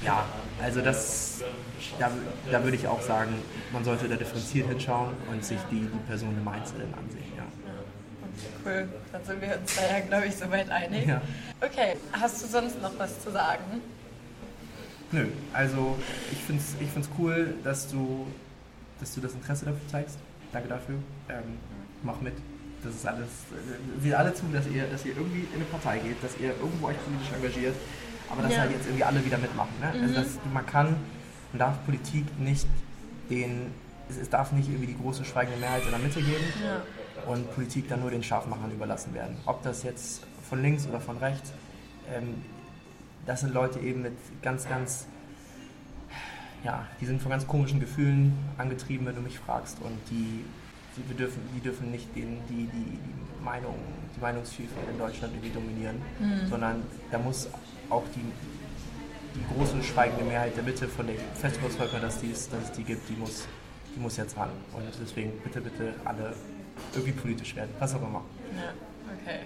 Speaker 2: ja, also das, da, da würde ich auch sagen, man sollte da differenziert hinschauen und sich die, die Person im Einzelnen ansehen.
Speaker 1: Cool, dann sind wir uns da ja, glaube ich, soweit einig.
Speaker 2: Ja.
Speaker 1: Okay, hast du sonst noch was zu sagen?
Speaker 2: Nö, also ich finde es ich find's cool, dass du dass du das Interesse dafür zeigst. Danke dafür. Ähm, mach mit. Das ist alles. Äh, wir alle zu, dass ihr, dass ihr irgendwie in eine Partei geht, dass ihr irgendwo euch politisch engagiert, aber dass ja. halt jetzt irgendwie alle wieder mitmachen. Ne? Also mhm. Also das, man kann, man darf Politik nicht den, es, es, darf nicht irgendwie die große schweigende Mehrheit in der Mitte geben ja. Und Politik dann nur den Scharfmachern überlassen werden. Ob das jetzt von links oder von rechts, ähm, das sind Leute eben mit ganz, ganz ja, die sind von ganz komischen Gefühlen angetrieben, wenn du mich fragst. Und die, die, wir dürfen, die dürfen nicht den, die, die, die, Meinung, die Meinungsvielfalt in Deutschland irgendwie dominieren, mhm. sondern da muss auch die, die große schweigende Mehrheit der Mitte, von der ich fest überzeugt bin, dass, dass es die gibt, die muss, die muss jetzt ran. Und deswegen bitte, bitte alle irgendwie politisch werden, was auch immer.
Speaker 1: Ja, okay.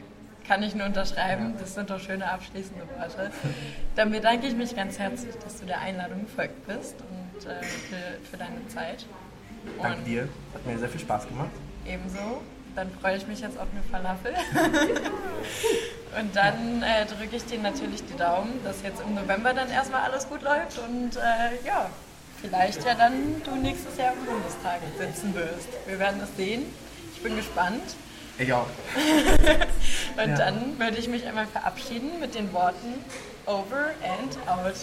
Speaker 1: Kann ich nur unterschreiben. Das sind doch schöne abschließende Worte. Dann bedanke ich mich ganz herzlich, dass du der Einladung gefolgt bist und äh, für, für, deine Zeit.
Speaker 2: Danke und dir. Hat mir sehr viel Spaß gemacht.
Speaker 1: Ebenso. Dann freue ich mich jetzt auf eine Falafel. und dann äh, drücke ich dir natürlich die Daumen, dass jetzt im November dann erstmal alles gut läuft und äh, ja, vielleicht ja dann du nächstes Jahr im Bundestag sitzen wirst. Wir werden es sehen. Ich bin gespannt.
Speaker 2: Ich auch.
Speaker 1: Und ja. dann würde ich mich einmal verabschieden mit den Worten Over and out.